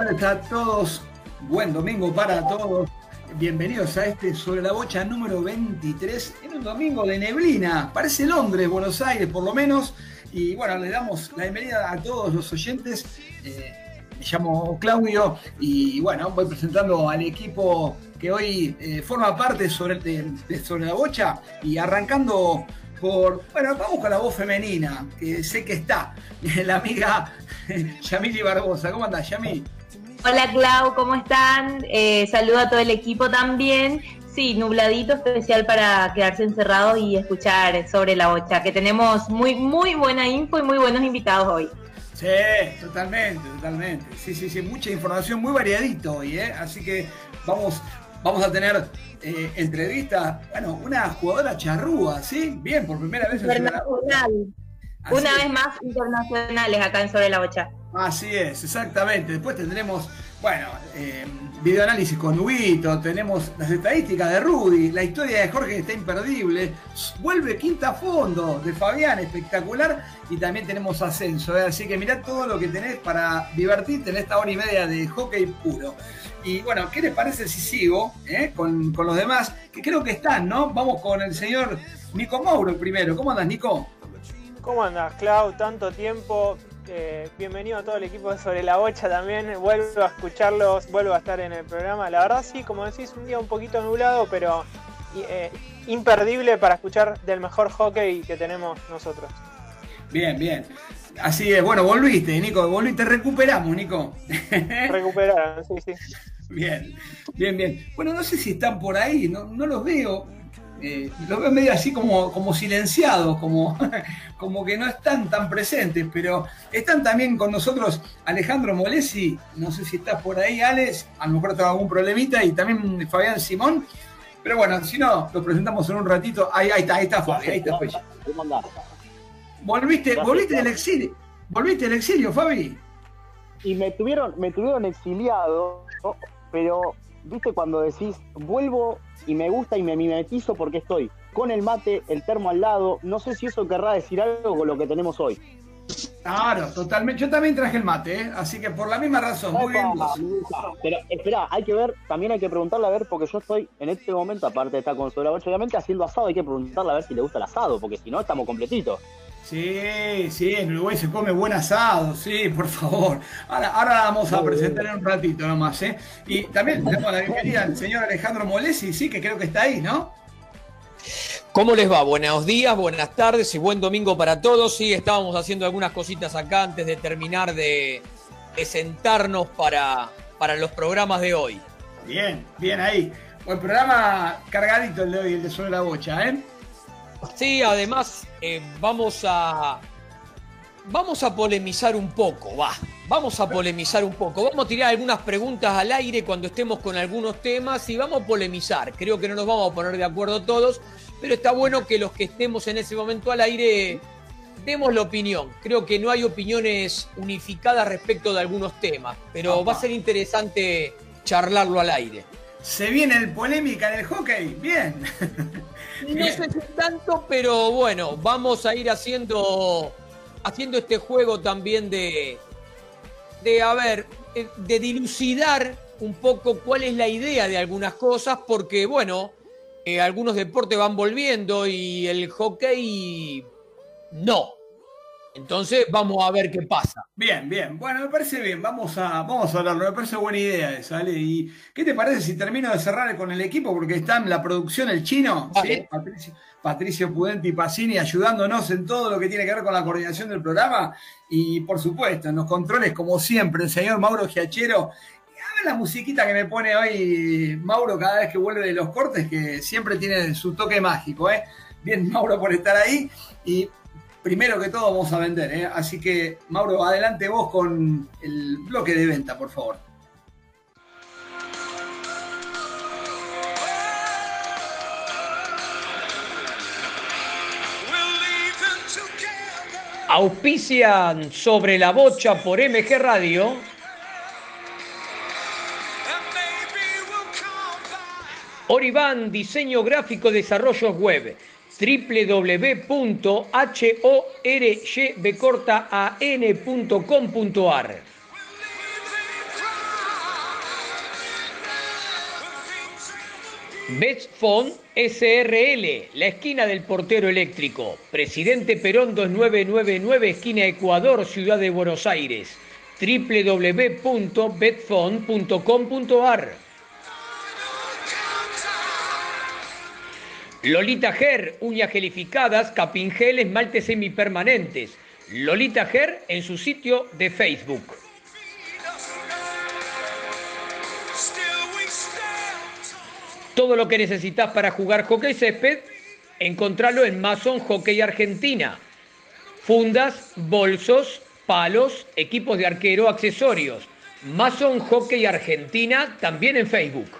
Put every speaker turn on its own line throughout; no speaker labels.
Tardes a todos. Buen domingo para todos. Bienvenidos a este Sobre la Bocha número 23 en un domingo de neblina. Parece Londres, Buenos Aires por lo menos. Y bueno, le damos la bienvenida a todos los oyentes. Eh, me llamo Claudio y bueno, voy presentando al equipo que hoy eh, forma parte sobre, de, sobre la bocha y arrancando por, bueno, vamos con la voz femenina, que sé que está, la amiga Yamili Barbosa. ¿Cómo andás, Yamil?
Hola Clau, ¿cómo están? Eh, saludo a todo el equipo también. Sí, nubladito especial para quedarse encerrado y escuchar sobre la bocha, que tenemos muy, muy buena info y muy buenos invitados hoy.
Sí, totalmente, totalmente. Sí, sí, sí, mucha información, muy variadito hoy, ¿eh? Así que vamos, vamos a tener eh, entrevista, bueno, una jugadora charrúa, ¿sí? Bien, por primera vez en
Una vez más internacionales acá en Sobre la Bocha.
Así es, exactamente. Después tendremos, bueno, eh, videoanálisis con Huito, tenemos las estadísticas de Rudy, la historia de Jorge está imperdible, vuelve quinta fondo de Fabián, espectacular, y también tenemos ascenso. ¿eh? Así que mirá todo lo que tenés para divertirte en esta hora y media de hockey puro. Y bueno, ¿qué les parece si sigo eh, con, con los demás? Que creo que están, ¿no? Vamos con el señor Nico Mauro primero. ¿Cómo andas, Nico?
¿Cómo andas, Clau? Tanto tiempo. Eh, bienvenido a todo el equipo de Sobre la Bocha también. Vuelvo a escucharlos, vuelvo a estar en el programa. La verdad, sí, como decís, un día un poquito nublado, pero eh, imperdible para escuchar del mejor hockey que tenemos nosotros.
Bien, bien. Así es, bueno, volviste, Nico, volviste, recuperamos, Nico.
Recuperaron, sí, sí.
Bien, bien, bien. Bueno, no sé si están por ahí, no, no los veo. Eh, los veo medio así como, como silenciados, como, como que no están tan presentes, pero están también con nosotros Alejandro Molesi, no sé si estás por ahí, Alex, a lo mejor tengo algún problemita, y también Fabián Simón, pero bueno, si no, lo presentamos en un ratito. Ahí, ahí está, ahí está Fabi, ahí está Fabi. Volviste, volviste del exilio, volviste del exilio, Fabi.
Y me tuvieron, me tuvieron exiliado, pero viste cuando decís, vuelvo y me gusta y me mimetizo porque estoy con el mate, el termo al lado. No sé si eso querrá decir algo con lo que tenemos hoy.
Claro, totalmente. Yo también traje el mate, ¿eh? así que por la misma razón. Muy bien.
Pero espera, hay que ver, también hay que preguntarle a ver, porque yo estoy en este momento, aparte de estar con su obviamente haciendo asado, hay que preguntarle a ver si le gusta el asado, porque si no, estamos completitos.
Sí, sí, en Uruguay se come buen asado, sí, por favor. Ahora, ahora vamos a presentar en un ratito nomás, ¿eh? Y también tenemos la bienvenida al señor Alejandro Molesi, sí, que creo que está ahí, ¿no?
¿Cómo les va? Buenos días, buenas tardes y buen domingo para todos. Sí, estábamos haciendo algunas cositas acá antes de terminar de, sentarnos para, para los programas de hoy.
Bien, bien ahí. Buen programa cargadito el de hoy, el de Sobre la Bocha, ¿eh?
Sí, además eh, vamos a vamos a polemizar un poco, va. Vamos a polemizar un poco. Vamos a tirar algunas preguntas al aire cuando estemos con algunos temas y vamos a polemizar. Creo que no nos vamos a poner de acuerdo todos, pero está bueno que los que estemos en ese momento al aire demos la opinión. Creo que no hay opiniones unificadas respecto de algunos temas, pero va a ser interesante charlarlo al aire.
Se viene el polémica en el hockey, bien.
No sé si tanto, pero bueno, vamos a ir haciendo, haciendo este juego también de, de, a ver, eh, de dilucidar un poco cuál es la idea de algunas cosas, porque bueno, eh, algunos deportes van volviendo y el hockey no. Entonces vamos a ver qué pasa.
Bien, bien. Bueno, me parece bien. Vamos a, vamos a hablarlo. Me parece buena idea esa, ¿vale? ¿Y qué te parece si termino de cerrar con el equipo? Porque está en la producción el chino, ¿sí? Patricio, Patricio Pudenti Pacini ayudándonos en todo lo que tiene que ver con la coordinación del programa. Y por supuesto, en los controles, como siempre, el señor Mauro Giachero. A ver la musiquita que me pone hoy Mauro cada vez que vuelve de los cortes, que siempre tiene su toque mágico, ¿eh? Bien, Mauro, por estar ahí. Y primero que todo vamos a vender, ¿eh? así que Mauro, adelante vos con el bloque de venta, por favor.
Auspician sobre la bocha por MG Radio. Oribán, diseño gráfico, desarrollos web www.horybcortaan.com.ar. Betfond SRL, la esquina del portero eléctrico. Presidente Perón 2999, esquina Ecuador, Ciudad de Buenos Aires. www.betfond.com.ar Lolita Ger, uñas gelificadas, capingel, esmaltes semipermanentes. Lolita Ger en su sitio de Facebook. Todo lo que necesitas para jugar hockey césped, encontralo en Mason Hockey Argentina. Fundas, bolsos, palos, equipos de arquero, accesorios. Mason Hockey Argentina, también en Facebook.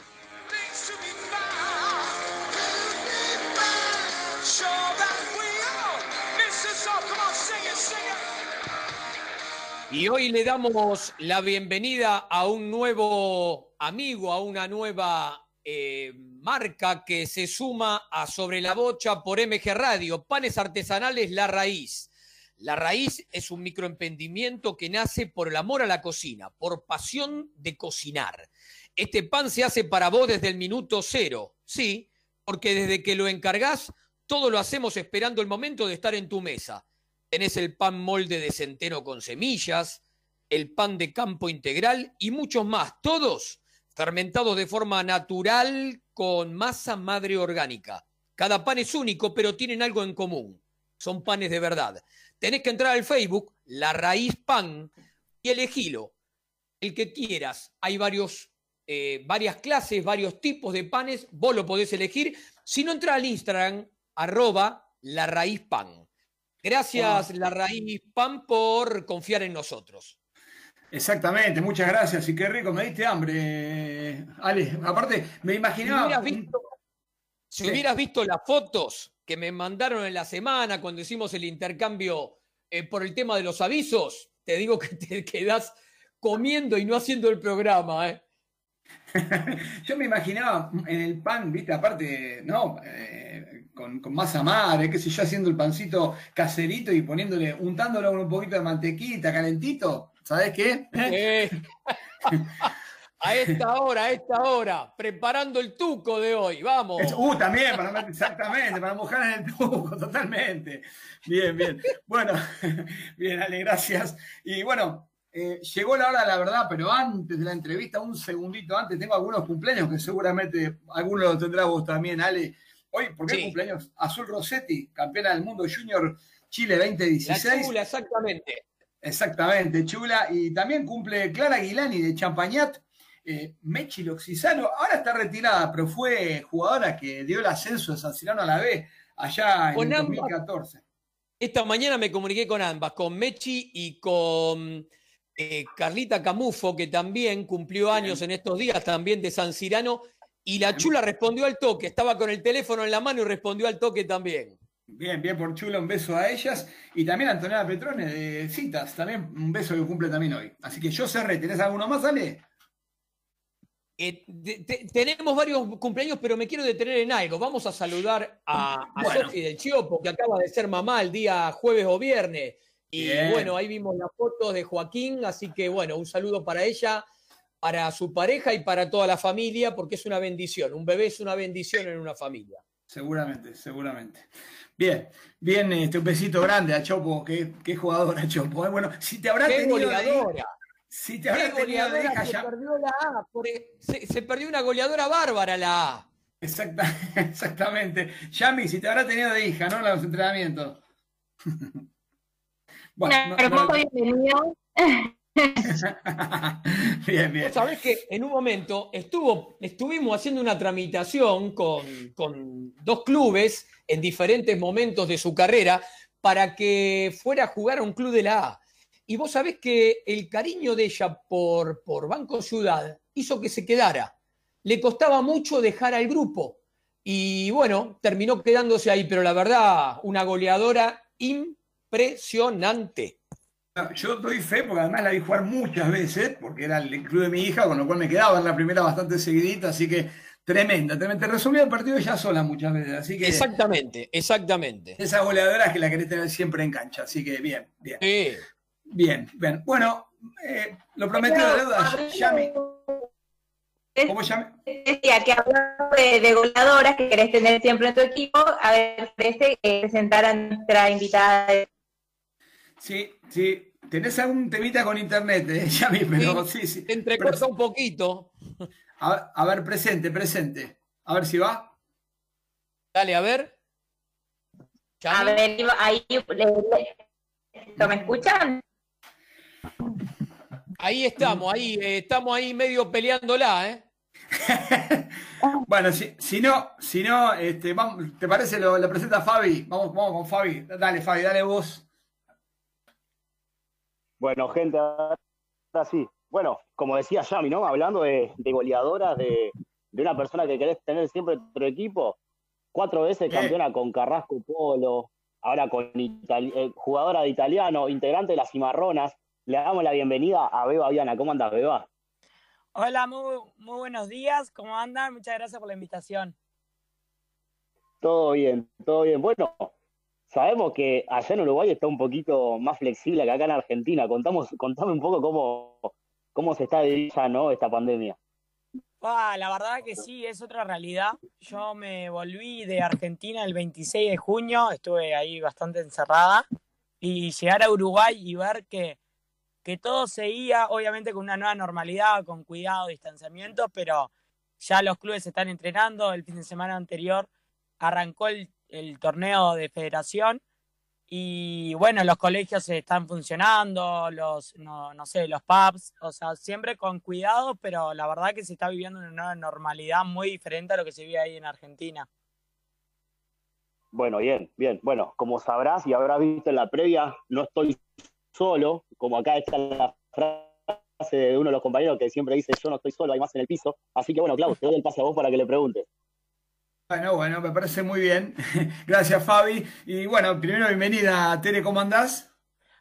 Y hoy le damos la bienvenida a un nuevo amigo, a una nueva eh, marca que se suma a Sobre la Bocha por MG Radio, Panes Artesanales La Raíz. La Raíz es un microemprendimiento que nace por el amor a la cocina, por pasión de cocinar. Este pan se hace para vos desde el minuto cero, sí, porque desde que lo encargás, todo lo hacemos esperando el momento de estar en tu mesa. Tenés el pan molde de centeno con semillas, el pan de campo integral y muchos más, todos fermentados de forma natural con masa madre orgánica. Cada pan es único, pero tienen algo en común. Son panes de verdad. Tenés que entrar al Facebook, La Raíz Pan, y elegilo. El que quieras. Hay varios, eh, varias clases, varios tipos de panes. Vos lo podés elegir. Si no, entra al Instagram, arroba La Raíz Pan. Gracias, La Raíz Pan, por confiar en nosotros.
Exactamente, muchas gracias. Y qué rico, me diste hambre, Ale. Aparte, me imaginaba.
Si hubieras visto, las fotos que me mandaron en la semana cuando hicimos el intercambio eh, por el tema de los avisos, te digo que te quedás comiendo y no haciendo el programa, ¿eh?
Yo me imaginaba en el pan, viste, aparte, ¿no? Eh, con, masa madre, qué sé yo, haciendo el pancito caserito y poniéndole, untándolo con un poquito de mantequita, calentito. ¿Sabes qué?
a esta hora, a esta hora, preparando el tuco de hoy, vamos.
Uh, también, para, exactamente, para mojar en el tuco, totalmente. Bien, bien. Bueno, bien, Ale, gracias. Y bueno, eh, llegó la hora, la verdad, pero antes de la entrevista, un segundito antes, tengo algunos cumpleaños que seguramente alguno lo tendrá vos también, Ale. Hoy, ¿por qué cumpleaños? Azul Rossetti, campeona del mundo junior Chile 2016. La
chula, exactamente.
Exactamente, chula. Y también cumple Clara Aguilani de Champañat. Eh, Mechi Loxisano, ahora está retirada, pero fue jugadora que dio el ascenso de San Cirano a la B allá en 2014.
esta mañana me comuniqué con ambas, con Mechi y con eh, Carlita Camufo, que también cumplió años en estos días, también de San Cirano, y la chula respondió al toque, estaba con el teléfono en la mano y respondió al toque también.
Bien, bien por chula, un beso a ellas. Y también a Antonella Petrone de Citas, también un beso que cumple también hoy. Así que yo cerré, ¿tenés alguno más, Ale?
Eh, tenemos varios cumpleaños, pero me quiero detener en algo. Vamos a saludar a, a Sofi del Chiopo, que acaba de ser mamá el día jueves o viernes. Y bueno, ahí vimos las fotos de Joaquín, así que bueno, un saludo para ella, para su pareja y para toda la familia, porque es una bendición. Un bebé es una bendición en una familia.
Seguramente, seguramente. Bien, bien, este, un besito grande a Chopo, qué, qué jugadora Chopo. ¿eh? Bueno, si te habrá tenido
goleadora.
si te habrá tenido de hija
se Perdió la A, se, perdió una goleadora bárbara la A.
exactamente. Yami, si te habrá tenido de hija, ¿no? Los entrenamientos.
bueno, hermoso bienvenido.
bien, bien. Sabés que en un momento estuvo, estuvimos haciendo una tramitación con, con dos clubes en diferentes momentos de su carrera para que fuera a jugar a un club de la A. Y vos sabés que el cariño de ella por, por Banco Ciudad hizo que se quedara. Le costaba mucho dejar al grupo. Y bueno, terminó quedándose ahí, pero la verdad, una goleadora impresionante.
Yo doy fe porque además la vi jugar muchas veces, porque era el club de mi hija, con lo cual me quedaba en la primera bastante seguidita, así que Tremenda, tremenda. Resumía el partido ya sola muchas veces. Así que
exactamente, exactamente.
Esas goleadoras que la querés tener siempre en cancha. Así que bien, bien. Bien, bien. Bueno, eh, lo prometido de deuda, Yami. ¿Cómo llame?
Decía que hablando de, de, goleadoras que querés tener siempre en tu equipo, a ver, parece que presentar a nuestra invitada.
Sí, sí. Tenés algún temita con internet, eh? ya vi, pero sí, sí.
Te entrecorta un poquito.
A, a, ver, presente, presente. A ver si va.
Dale, a ver.
A ver, ahí. ¿Me escuchan?
Ahí estamos, ahí, eh, estamos ahí medio peleándola, ¿eh?
bueno, si, si, no, si no, este, vamos, ¿te parece lo, lo, presenta Fabi? Vamos, vamos con Fabi. Dale, Fabi, dale vos.
Bueno, gente, ahora sí. Bueno, como decía Yami, ¿no? Hablando de, de goleadoras, de, de, una persona que querés tener siempre en tu equipo. Cuatro veces campeona con Carrasco Polo, ahora con Itali eh, jugadora de italiano, integrante de las Cimarronas. Le damos la bienvenida a Beba Viana. ¿Cómo andas, Beba?
Hola, muy, muy buenos días. ¿Cómo andan? Muchas gracias por la invitación.
Todo bien, todo bien. Bueno, sabemos que allá en Uruguay está un poquito más flexible que acá en Argentina. Contamos, contame un poco cómo, cómo se está viviendo ¿no? esta pandemia.
Ah, la verdad que sí, es otra realidad. Yo me volví de Argentina el 26 de junio, estuve ahí bastante encerrada, y llegar a Uruguay y ver que, que todo seguía, obviamente con una nueva normalidad, con cuidado, distanciamiento, pero ya los clubes están entrenando. El fin de semana anterior arrancó el, el torneo de federación y bueno, los colegios están funcionando, los, no, no, sé, los pubs, o sea, siempre con cuidado, pero la verdad que se está viviendo una normalidad muy diferente a lo que se vive ahí en Argentina.
Bueno, bien, bien. Bueno, como sabrás y habrás visto en la previa, no estoy solo, como acá está la frase de uno de los compañeros que siempre dice yo no estoy solo, hay más en el piso. Así que bueno, Klaus, te doy el pase a vos para que le preguntes.
Bueno, bueno, me parece muy bien. Gracias, Fabi. Y bueno, primero bienvenida, Tere, ¿cómo andás?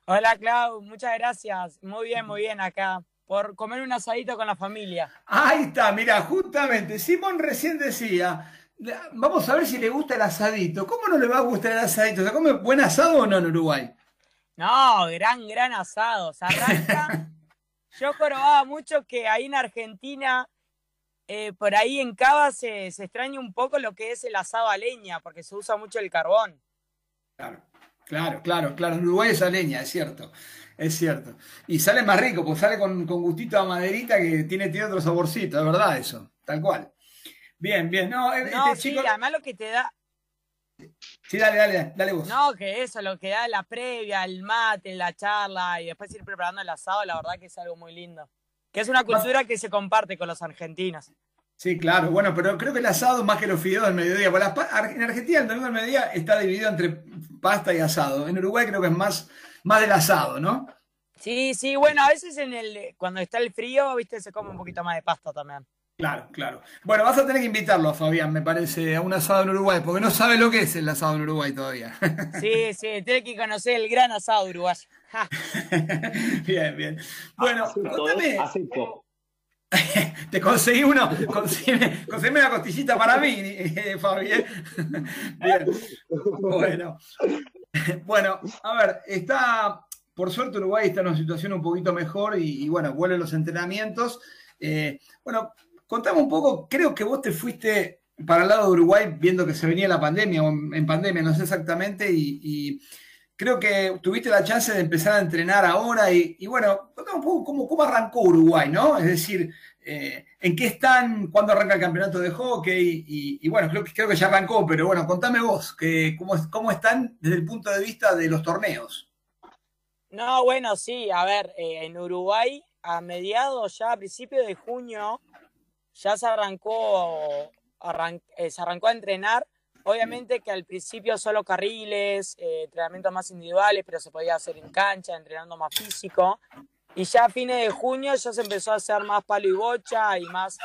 Hola, Clau, muchas gracias. Muy bien, muy bien acá. Por comer un asadito con la familia.
Ahí está, mira, justamente, Simón recién decía, vamos a ver si le gusta el asadito. ¿Cómo no le va a gustar el asadito? ¿Se come buen asado o no en Uruguay?
No, gran, gran asado. Se arranca. Yo probaba mucho que ahí en Argentina eh, por ahí en Cava se, se, extraña un poco lo que es el asado a leña, porque se usa mucho el carbón.
Claro, claro, claro, claro. En Uruguay es a leña, es cierto. Es cierto. Y sale más rico, pues sale con, con gustito a maderita que tiene, tiene otro saborcito, es verdad eso, tal cual. Bien, bien. No,
no este sí, chico... además lo que te da.
Sí, dale, dale, dale vos.
No, que eso, lo que da la previa, el mate, la charla y después ir preparando el asado, la verdad que es algo muy lindo. Que es una cultura que se comparte con los argentinos.
Sí, claro, bueno, pero creo que el asado más que los fideos del mediodía. en Argentina el domingo del mediodía está dividido entre pasta y asado. En Uruguay creo que es más, más del asado, ¿no?
Sí, sí, bueno, a veces en el, cuando está el frío, viste, se come un poquito más de pasta también.
Claro, claro. Bueno, vas a tener que invitarlo a Fabián, me parece, a un asado en Uruguay, porque no sabe lo que es el asado en Uruguay todavía.
Sí, sí, tiene que conocer el gran asado uruguayo.
bien, bien. Bueno,
acepto,
contame.
Acepto.
Te conseguí uno, conseguime, conseguime una costillita para mí, eh, Fabi. ¿eh? Bien. Bueno. Bueno, a ver, está, por suerte Uruguay está en una situación un poquito mejor y, y bueno, vuelven los entrenamientos. Eh, bueno, contame un poco, creo que vos te fuiste para el lado de Uruguay viendo que se venía la pandemia o en pandemia, no sé exactamente, y, y creo que tuviste la chance de empezar a entrenar ahora y, bueno, contame un poco cómo, arrancó Uruguay, ¿no? Es decir, eh, ¿en qué están? ¿Cuándo arranca el campeonato de hockey? Y, bueno, creo, creo, que ya arrancó, pero bueno, contame vos, que, cómo, cómo están desde el punto de vista de los torneos.
No, bueno, sí, a ver, eh, en Uruguay a mediados, ya a principios de junio, ya se arrancó, arran eh, se arrancó a entrenar. Obviamente que al principio solo carriles, eh, entrenamientos más individuales, pero se podía hacer en cancha, entrenando más físico. Y ya a fines de junio ya se empezó a hacer más palo y bocha y más,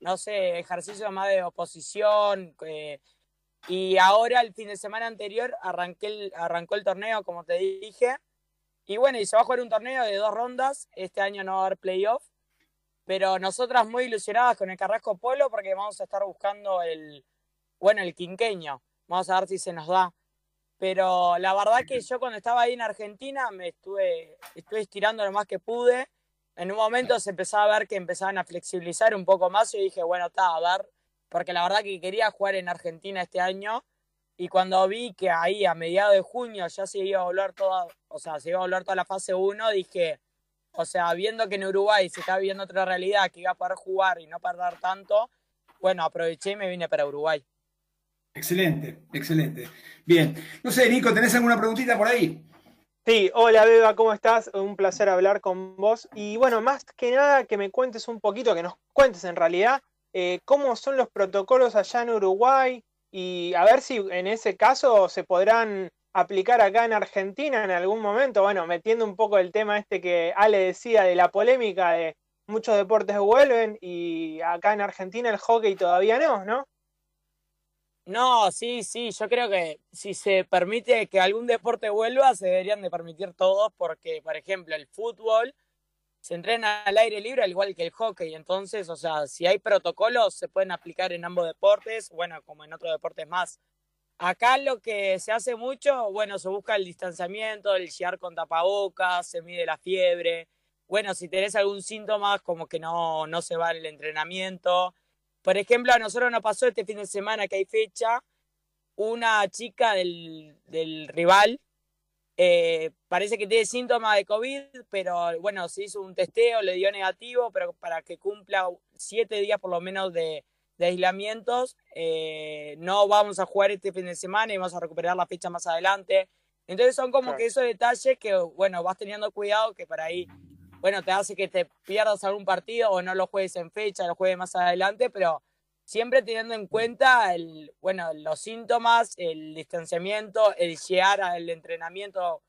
no sé, ejercicios más de oposición. Eh, y ahora, el fin de semana anterior, arranqué el, arrancó el torneo, como te dije. Y bueno, y se va a jugar un torneo de dos rondas. Este año no va a haber playoff. Pero nosotras muy ilusionadas con el Carrasco Polo porque vamos a estar buscando el, bueno, el quinqueño. Vamos a ver si se nos da. Pero la verdad que yo cuando estaba ahí en Argentina me estuve, estuve estirando lo más que pude. en un momento se empezaba a ver que empezaban a flexibilizar un poco más y dije, bueno, está, a ver, porque la verdad que quería jugar en Argentina este año y cuando vi que ahí a mediados de junio ya se iba a volver toda, o sea, se iba a volver toda la fase 1, dije, o sea, viendo que en Uruguay se estaba viviendo otra realidad, que iba a poder jugar y no perder tanto, bueno, aproveché y me vine para Uruguay.
Excelente, excelente. Bien. No sé, Nico, ¿tenés alguna preguntita por ahí?
Sí, hola Beba, ¿cómo estás? Un placer hablar con vos. Y bueno, más que nada que me cuentes un poquito, que nos cuentes en realidad eh, cómo son los protocolos allá en Uruguay y a ver si en ese caso se podrán aplicar acá en Argentina en algún momento. Bueno, metiendo un poco el tema este que Ale decía de la polémica de muchos deportes vuelven y acá en Argentina el hockey todavía no, ¿no?
No, sí, sí, yo creo que si se permite que algún deporte vuelva, se deberían de permitir todos, porque, por ejemplo, el fútbol se entrena al aire libre al igual que el hockey, entonces, o sea, si hay protocolos, se pueden aplicar en ambos deportes, bueno, como en otros deportes más. Acá lo que se hace mucho, bueno, se busca el distanciamiento, el llegar con tapabocas, se mide la fiebre. Bueno, si tenés algún síntoma, como que no, no se va el entrenamiento. Por ejemplo, a nosotros nos pasó este fin de semana que hay fecha, una chica del, del rival eh, parece que tiene síntomas de COVID, pero bueno, se hizo un testeo, le dio negativo, pero para que cumpla siete días por lo menos de, de aislamientos, eh, no vamos a jugar este fin de semana y vamos a recuperar la fecha más adelante. Entonces son como que esos detalles que, bueno, vas teniendo cuidado que para ahí bueno, te hace que te pierdas algún partido o no lo juegues en fecha, lo juegues más adelante, pero siempre teniendo en cuenta el, bueno, los síntomas, el distanciamiento, el llegar al entrenamiento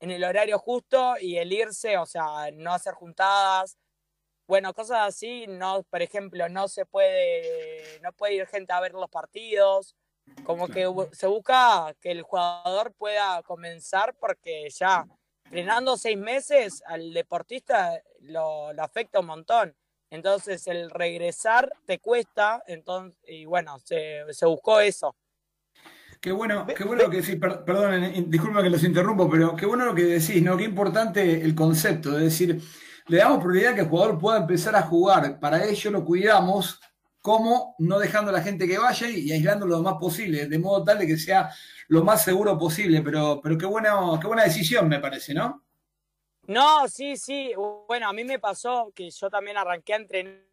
en el horario justo y el irse, o sea, no hacer juntadas. Bueno, cosas así, no, por ejemplo, no se puede, no puede ir gente a ver los partidos. Como que se busca que el jugador pueda comenzar porque ya entrenando seis meses al deportista lo, afecta un montón. Entonces el regresar te cuesta, entonces, y bueno, se, buscó eso.
Qué bueno, qué bueno que decís, perdón, disculpa que los interrumpo, pero qué bueno lo que decís, ¿no? Qué importante el concepto, de decir, le damos prioridad a que el jugador pueda empezar a jugar, para ello lo cuidamos, como no dejando a la gente que vaya y, aislándolo lo más posible, de modo tal de que sea lo más seguro posible, pero, pero qué, buena, qué buena decisión me parece, ¿no?
No, sí, sí. Bueno, a mí me pasó que yo también arranqué a entrenar,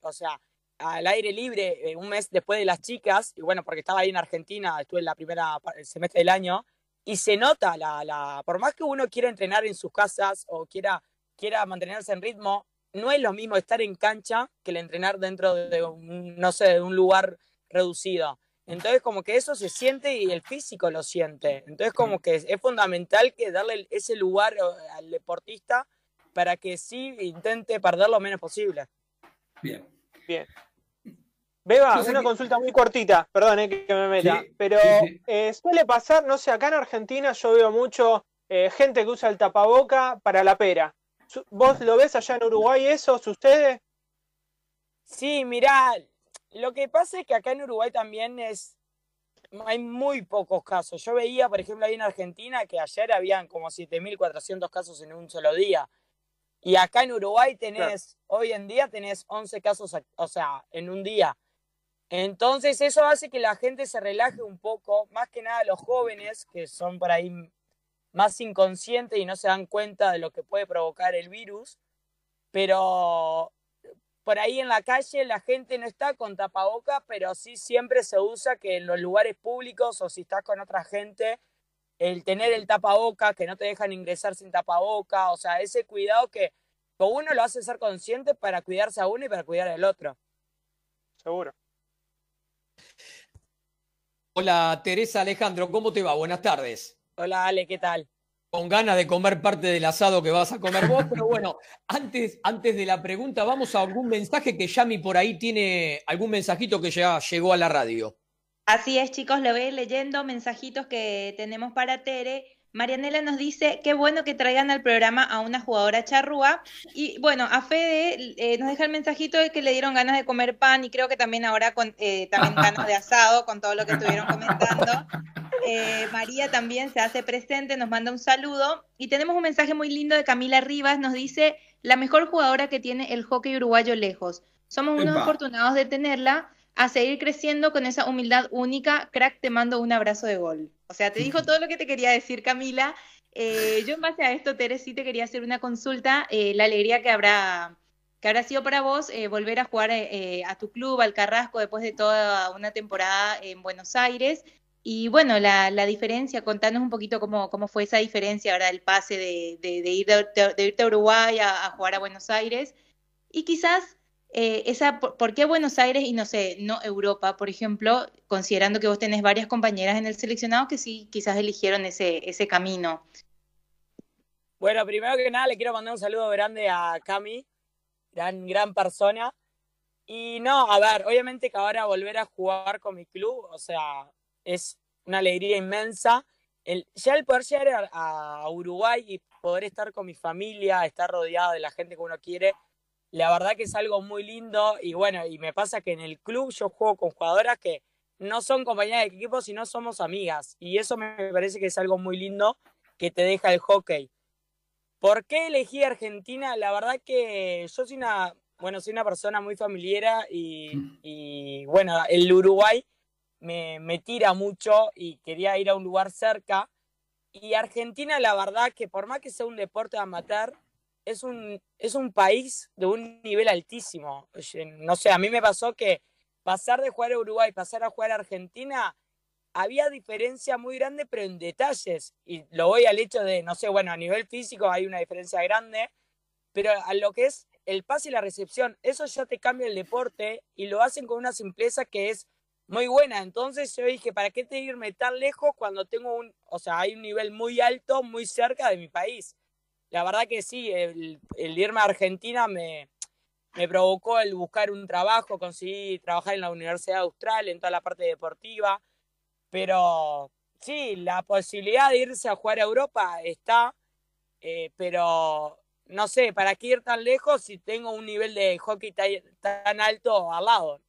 o sea, al aire libre eh, un mes después de las chicas, y bueno, porque estaba ahí en Argentina, estuve en la primera semestre del año, y se nota la, la, por más que uno quiera entrenar en sus casas o quiera, quiera mantenerse en ritmo, no es lo mismo estar en cancha que el entrenar dentro de un, no sé, de un lugar reducido. Entonces como que eso se siente y el físico lo siente. Entonces como que es fundamental que darle ese lugar al deportista para que sí intente perder lo menos posible.
Bien.
Bien. Beba, una consulta muy cortita, perdón eh, que me meta, pero eh, suele pasar, no sé, acá en Argentina yo veo mucho eh, gente que usa el tapaboca para la pera. ¿Vos lo ves allá en Uruguay eso sucede?
Sí, mirá, lo que pasa es que acá en Uruguay también es hay muy pocos casos. Yo veía, por ejemplo, ahí en Argentina que ayer habían como 7.400 casos en un solo día. Y acá en Uruguay tenés, hoy en día tenés 11 casos, o sea, en un día. Entonces eso hace que la gente se relaje un poco, más que nada los jóvenes, que son por ahí más inconscientes y no se dan cuenta de lo que puede provocar el virus, pero por ahí en la calle la gente no está con tapaboca, pero sí siempre se usa que en los lugares públicos o si estás con otra gente, el tener el tapaboca, que no te dejan ingresar sin tapaboca, o sea, ese cuidado que uno lo hace ser consciente para cuidarse a uno y para cuidar al otro.
Seguro.
Hola Teresa Alejandro, ¿cómo te va? Buenas tardes.
Hola Ale, ¿qué tal?
Con ganas de comer parte del asado que vas a comer vos, pero bueno, antes, antes de la pregunta, vamos a algún mensaje que Yami por ahí tiene, algún mensajito que ya llegó a la radio.
Así es, chicos, lo voy leyendo, mensajitos que tenemos para Tere. Marianela nos dice, qué bueno que traigan al programa a una jugadora charrúa. Y bueno, a Fede eh, nos deja el mensajito de que le dieron ganas de comer pan y creo que también ahora con, eh, también ganas de asado con todo lo que estuvieron comentando. Eh, María también se hace presente, nos manda un saludo. Y tenemos un mensaje muy lindo de Camila Rivas, nos dice, la mejor jugadora que tiene el hockey uruguayo lejos. Somos unos afortunados de tenerla, a seguir creciendo con esa humildad única. Crack, te mando un abrazo de gol. O sea, te dijo todo lo que te quería decir, Camila. Eh, yo en base a esto, Teres, sí te quería hacer una consulta. Eh, la alegría que habrá que habrá sido para vos eh, volver a jugar a tu club, al Carrasco, después de toda una temporada en Buenos Aires. Y bueno, la, diferencia, contanos un poquito cómo, cómo fue esa diferencia, ¿verdad? El pase de, ir de, irte a Uruguay a, jugar a Buenos Aires. Y quizás, eh, esa, por, qué Buenos Aires y no sé, no Europa, por ejemplo, considerando que vos tenés varias compañeras en el seleccionado que sí, quizás eligieron ese, ese camino?
Bueno, primero que nada le quiero mandar un saludo grande a Cami, gran, gran persona. Y no, a ver, obviamente que ahora volver a jugar con mi club, o sea, es una alegría inmensa. El, ya el poder llegar a, Uruguay y poder estar con mi familia, estar rodeado de la gente que uno quiere, la verdad que es algo muy lindo. Y bueno, y me pasa que en el club yo juego con jugadoras que no son compañeras de equipo, sino somos amigas. Y eso me parece que es algo muy lindo que te deja el hockey. ¿Por qué elegí Argentina? La verdad que yo soy una, bueno, soy una persona muy familiar y, bueno, el Uruguay me, me, tira mucho y quería ir a un lugar cerca. Y Argentina, la verdad que por más que sea un deporte amateur, es un, es un país de un nivel altísimo. No sé, a mí me pasó que pasar de jugar a Uruguay, pasar a jugar a Argentina, había diferencia muy grande, pero en detalles. Y lo voy al hecho de, no sé, bueno, a nivel físico hay una diferencia grande, pero a lo que es el pase y la recepción, eso ya te cambia el deporte y lo hacen con una simpleza que es muy buena. Entonces yo dije, ¿para qué te irme tan lejos cuando tengo un, o sea, hay un nivel muy alto, muy cerca de mi país? La verdad que sí, el, irme a Argentina me, me provocó el buscar un trabajo, conseguí trabajar en la Universidad Austral, en toda la parte deportiva pero sí, la posibilidad de irse a jugar a Europa está, eh, pero no sé, ¿para qué ir tan lejos si tengo un nivel de hockey tan alto al lado?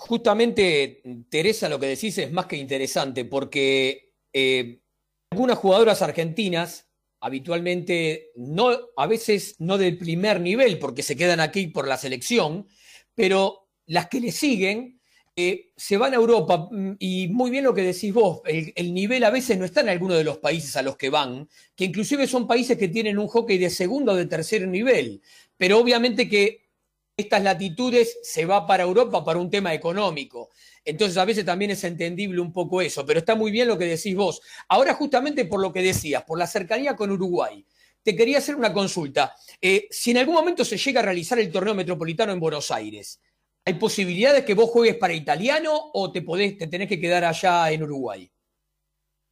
Justamente, Teresa, lo que decís es más que interesante, porque eh, algunas jugadoras argentinas habitualmente no, a veces no del primer nivel, porque se quedan aquí por la selección, pero las que le siguen se van a Europa. Mm, y muy bien lo que decís vos, el, nivel a veces no está en alguno de los países a los que van, que inclusive son países que tienen un hockey de segundo o de tercer nivel, pero obviamente que estas latitudes se va para Europa para un tema económico. Entonces a veces también es entendible un poco eso, pero está muy bien lo que decís vos. Ahora justamente por lo que decías, por la cercanía con Uruguay, te quería hacer una consulta. Eh, si en algún momento se llega a realizar el torneo metropolitano en Buenos Aires, ¿Hay posibilidades que vos juegues para italiano o te, te tenés que quedar allá en Uruguay?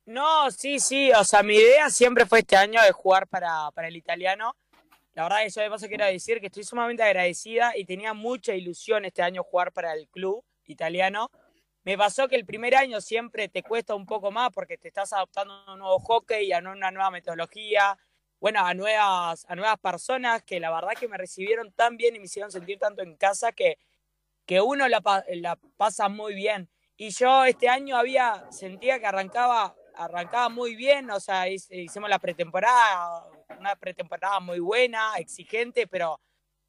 No, sí, sí. O sea, mi idea siempre fue este año de jugar para, para el italiano. La verdad que de paso quiero decir que estoy sumamente agradecida y tenía mucha ilusión este año jugar para el club italiano. Me pasó que el primer año siempre te cuesta un poco más porque te estás adaptando a un nuevo hockey, a una nueva metodología, bueno, a nuevas, a nuevas personas que la verdad que me recibieron tan bien y me hicieron sentir tanto en casa que que uno la, pasa muy bien. Y yo este año había, sentía que arrancaba, arrancaba muy bien, o sea, hicimos la pretemporada, una pretemporada muy buena, exigente, pero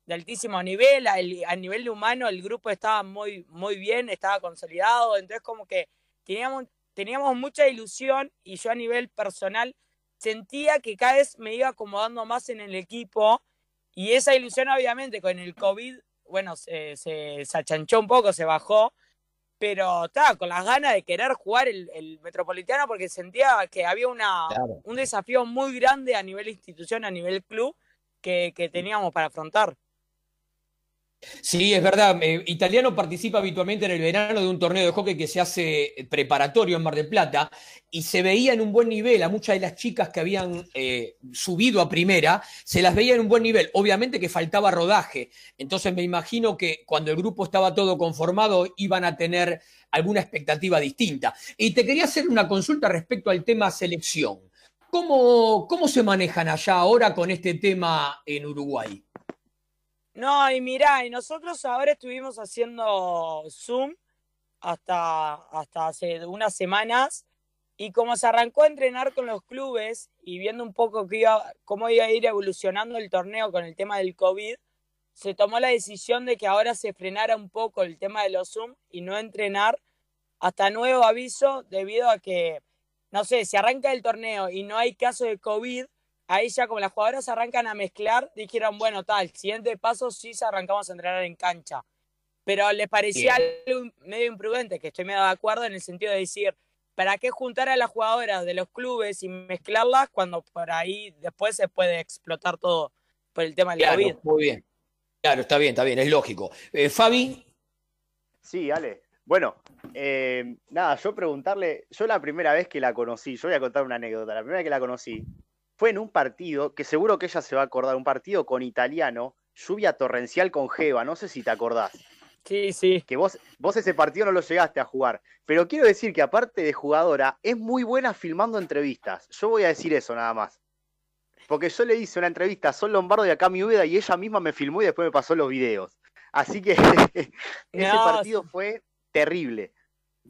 de altísimo nivel, a nivel humano el grupo estaba muy, muy bien, estaba consolidado, entonces como que teníamos, teníamos mucha ilusión y yo a nivel personal sentía que cada vez me iba acomodando más en el equipo. Y esa ilusión obviamente con el COVID bueno, se, se, achanchó un poco, se bajó, pero estaba con las ganas de querer jugar el, Metropolitano porque sentía que había una, un desafío muy grande a nivel institución, a nivel club, que, que teníamos para afrontar.
Sí, es verdad. Eh, Italiano participa habitualmente en el verano de un torneo de hockey que se hace preparatorio en Mar del Plata y se veía en un buen nivel a muchas de las chicas que habían eh, subido a primera, se las veía en un buen nivel. Obviamente que faltaba rodaje. Entonces me imagino que cuando el grupo estaba todo conformado iban a tener alguna expectativa distinta. Y te quería hacer una consulta respecto al tema selección. ¿Cómo, cómo se manejan allá ahora con este tema en Uruguay?
No, y mirá, y nosotros ahora estuvimos haciendo Zoom hasta, hasta hace unas semanas. Y como se arrancó a entrenar con los clubes y viendo un poco que iba, cómo iba a ir evolucionando el torneo con el tema del COVID, se tomó la decisión de que ahora se frenara un poco el tema de los Zoom y no entrenar hasta nuevo aviso debido a que, no sé, si arranca el torneo y no hay caso de COVID, ahí ya como las jugadoras arrancan a mezclar, dijeron, bueno, tal, siguiente paso sí se arrancamos a entrenar en cancha. Pero les parecía algo medio imprudente, que estoy medio de acuerdo en el sentido de decir, ¿para qué juntar a las jugadoras de los clubes y mezclarlas cuando por ahí después se puede explotar todo por el tema del COVID?
Muy bien. Claro, está bien, está bien, es lógico. Eh, Fabi.
Sí, Ale. Bueno, eh, nada, yo preguntarle, yo la primera vez que la conocí, yo voy a contar una anécdota, la primera vez que la conocí fue en un partido, que seguro que ella se va a acordar, un partido con italiano, lluvia torrencial con Jeva, no sé si te acordás.
Sí, sí.
Que vos, vos ese partido no lo llegaste a jugar. Pero quiero decir que aparte de jugadora, es muy buena filmando entrevistas. Yo voy a decir eso nada más. Porque yo le hice una entrevista a Sol Lombardo y a Cami Úbeda y ella misma me filmó y después me pasó los videos. Así que ese partido fue terrible.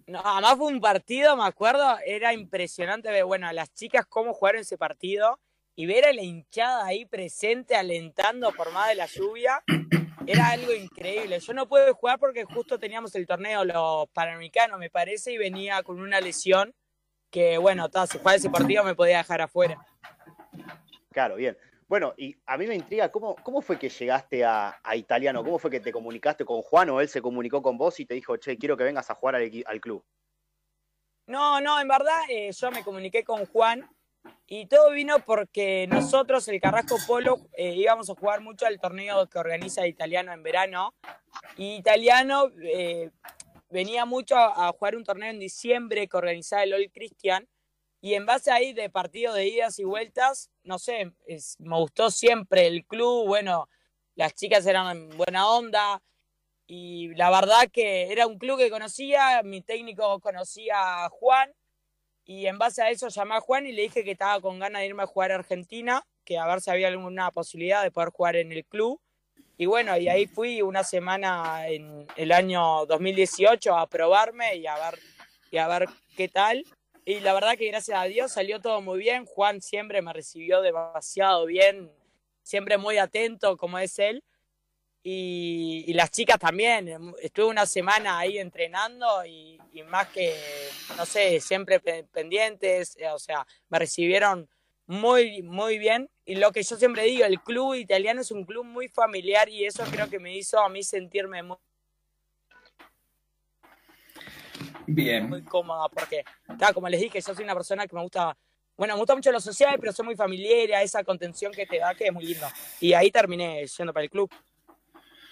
No, además fue un partido, me acuerdo, era impresionante ver, bueno, las chicas cómo jugaron ese partido y ver a la hinchada ahí presente alentando por más de la lluvia, era algo increíble. Yo no pude jugar porque justo teníamos el torneo, los panamericanos, me parece, y venía con una lesión que, bueno, si ese partido me podía dejar afuera.
Claro, bien. Bueno, y a mí me intriga, ¿cómo, cómo fue que llegaste a, Italiano? ¿Cómo fue que te comunicaste con Juan o él se comunicó con vos y te dijo, che, quiero que vengas a jugar al, club?
No, no, en verdad eh, yo me comuniqué con Juan y todo vino porque nosotros, el Carrasco Polo, eh, íbamos a jugar mucho al torneo que organiza Italiano en verano. Y Italiano eh, venía mucho a, a, jugar un torneo en diciembre que organizaba el All Christian y en base ahí de partidos de idas y vueltas, no sé, me gustó siempre el club, bueno, las chicas eran buena onda y la verdad que era un club que conocía, mi técnico conocía a Juan y en base a eso llamé a Juan y le dije que estaba con ganas de irme a jugar a Argentina, que a ver si había alguna posibilidad de poder jugar en el club. Y bueno, y ahí fui una semana en el año 2018 a probarme y a ver, y a ver qué tal. Y la verdad que gracias a Dios salió todo muy bien. Juan siempre me recibió demasiado bien, siempre muy atento como es él. Y, las chicas también. Estuve una semana ahí entrenando y, más que, no sé, siempre pendientes. O sea, me recibieron muy, muy bien. Y lo que yo siempre digo, el club italiano es un club muy familiar y eso creo que me hizo a mí sentirme muy
Bien.
Muy cómoda porque, como les dije, yo soy una persona que me gusta, bueno, me gusta mucho lo social, pero soy muy familiar, esa contención que te da, que es muy lindo. Y ahí terminé yendo para el club.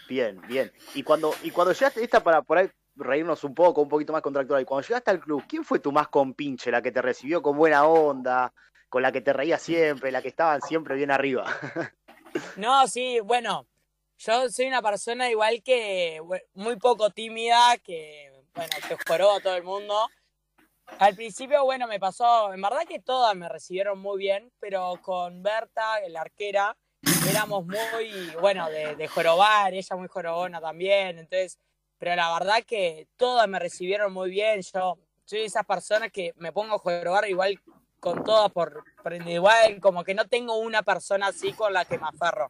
Bien, bien. Y cuando, y cuando llegaste, esta para por ahí reírnos un poco, un poquito más contractual, y cuando llegaste al club, ¿quién fue tu más compinche, la que te recibió con buena onda, con la que te reía siempre, la que estaban siempre bien arriba?
no, sí, bueno, yo soy una persona igual que muy poco tímida, que bueno, que joró a todo el mundo. Al principio, bueno, me pasó, en verdad que todas me recibieron muy bien, pero con Berta, la arquera, éramos muy, bueno, de, de jorobar, ella muy jorobona también, entonces, pero la verdad que todas me recibieron muy bien, yo soy de esas personas que me pongo a jorobar igual con todas por, por igual, como que no tengo una persona así con la que me aferro.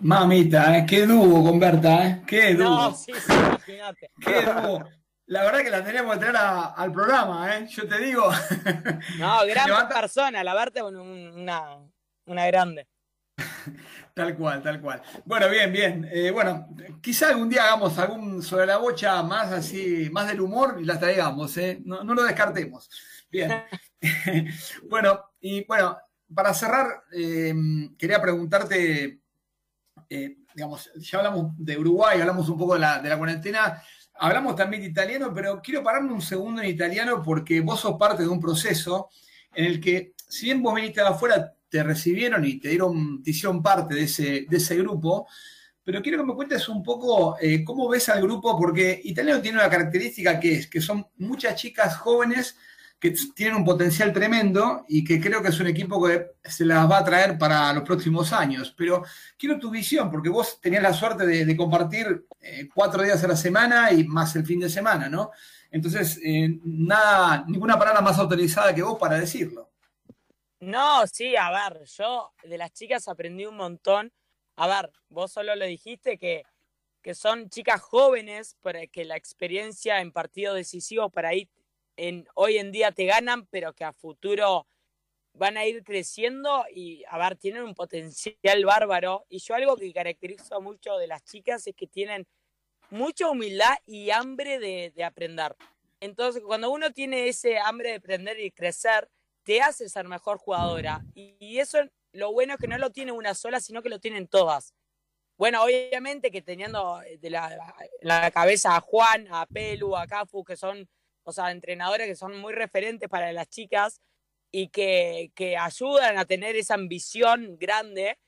Mamita, ¿eh? qué dúo con Berta, ¿eh? Qué dúo.
No, sí, sí, imagínate.
Qué dúo. La verdad que la teníamos que traer al programa, ¿eh? Yo te digo.
No, gran persona, la Berta es una, una grande.
Tal cual, tal cual. Bueno, bien, bien. Eh, bueno, quizá algún día hagamos algún sobre la bocha más así, más del humor y la traigamos, ¿eh? No, no lo descartemos. Bien. bueno, y bueno, para cerrar, eh, quería preguntarte eh, digamos, ya hablamos de Uruguay, hablamos un poco de la, de la cuarentena, hablamos también de italiano, pero quiero pararme un segundo en italiano porque vos sos parte de un proceso en el que, si bien vos viniste de afuera, te recibieron y te dieron, te hicieron parte de ese, de ese grupo, pero quiero que me cuentes un poco eh, cómo ves al grupo, porque italiano tiene una característica que es que son muchas chicas jóvenes que tienen un potencial tremendo y que creo que es un equipo que se las va a traer para los próximos años. Pero quiero tu visión, porque vos tenías la suerte de, compartir eh, cuatro días a la semana y más el fin de semana, ¿no? Entonces, eh, nada, ninguna palabra más autorizada que vos para decirlo.
No, sí, a ver, yo de las chicas aprendí un montón. A ver, vos solo lo dijiste que, que son chicas jóvenes, para que la experiencia en partido decisivo para ir hoy en día te ganan, pero que a futuro van a ir creciendo y, a ver, tienen un potencial bárbaro. Y yo algo que caracterizo mucho de las chicas es que tienen mucha humildad y hambre de, de aprender. Entonces, cuando uno tiene ese hambre de aprender y crecer, te hace ser mejor jugadora. Y, eso, lo bueno es que no lo tiene una sola, sino que lo tienen todas. Bueno, obviamente que teniendo eh, de la cabeza a Juan, a Pelu, a Cafu, que son, o sea, entrenadores que son muy referentes para las chicas y que, que ayudan a tener esa ambición grande,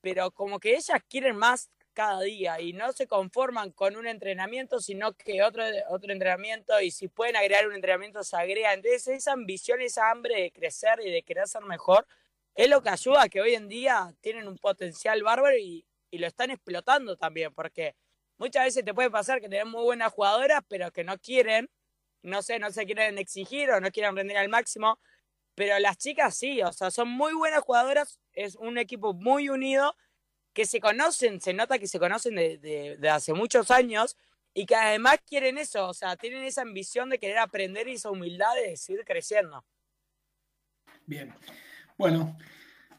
pero como que ellas quieren más cada día y no se conforman con un entrenamiento, sino que otro, otro entrenamiento y si pueden agregar un entrenamiento se agrega. Entonces esa ambición, esa hambre de crecer y de querer ser mejor es lo que ayuda a que hoy en día tienen un potencial bárbaro y, lo están explotando también, porque muchas veces te puede pasar que tienen muy buenas jugadoras, pero que no quieren, no sé, no se quieren exigir o no quieren rendir al máximo, pero las chicas sí, o sea, son muy buenas jugadoras, es un equipo muy unido que se conocen, se nota que se conocen de, hace muchos años y que además quieren eso, o sea, tienen esa ambición de querer aprender y esa humildad de seguir creciendo.
Bien, bueno,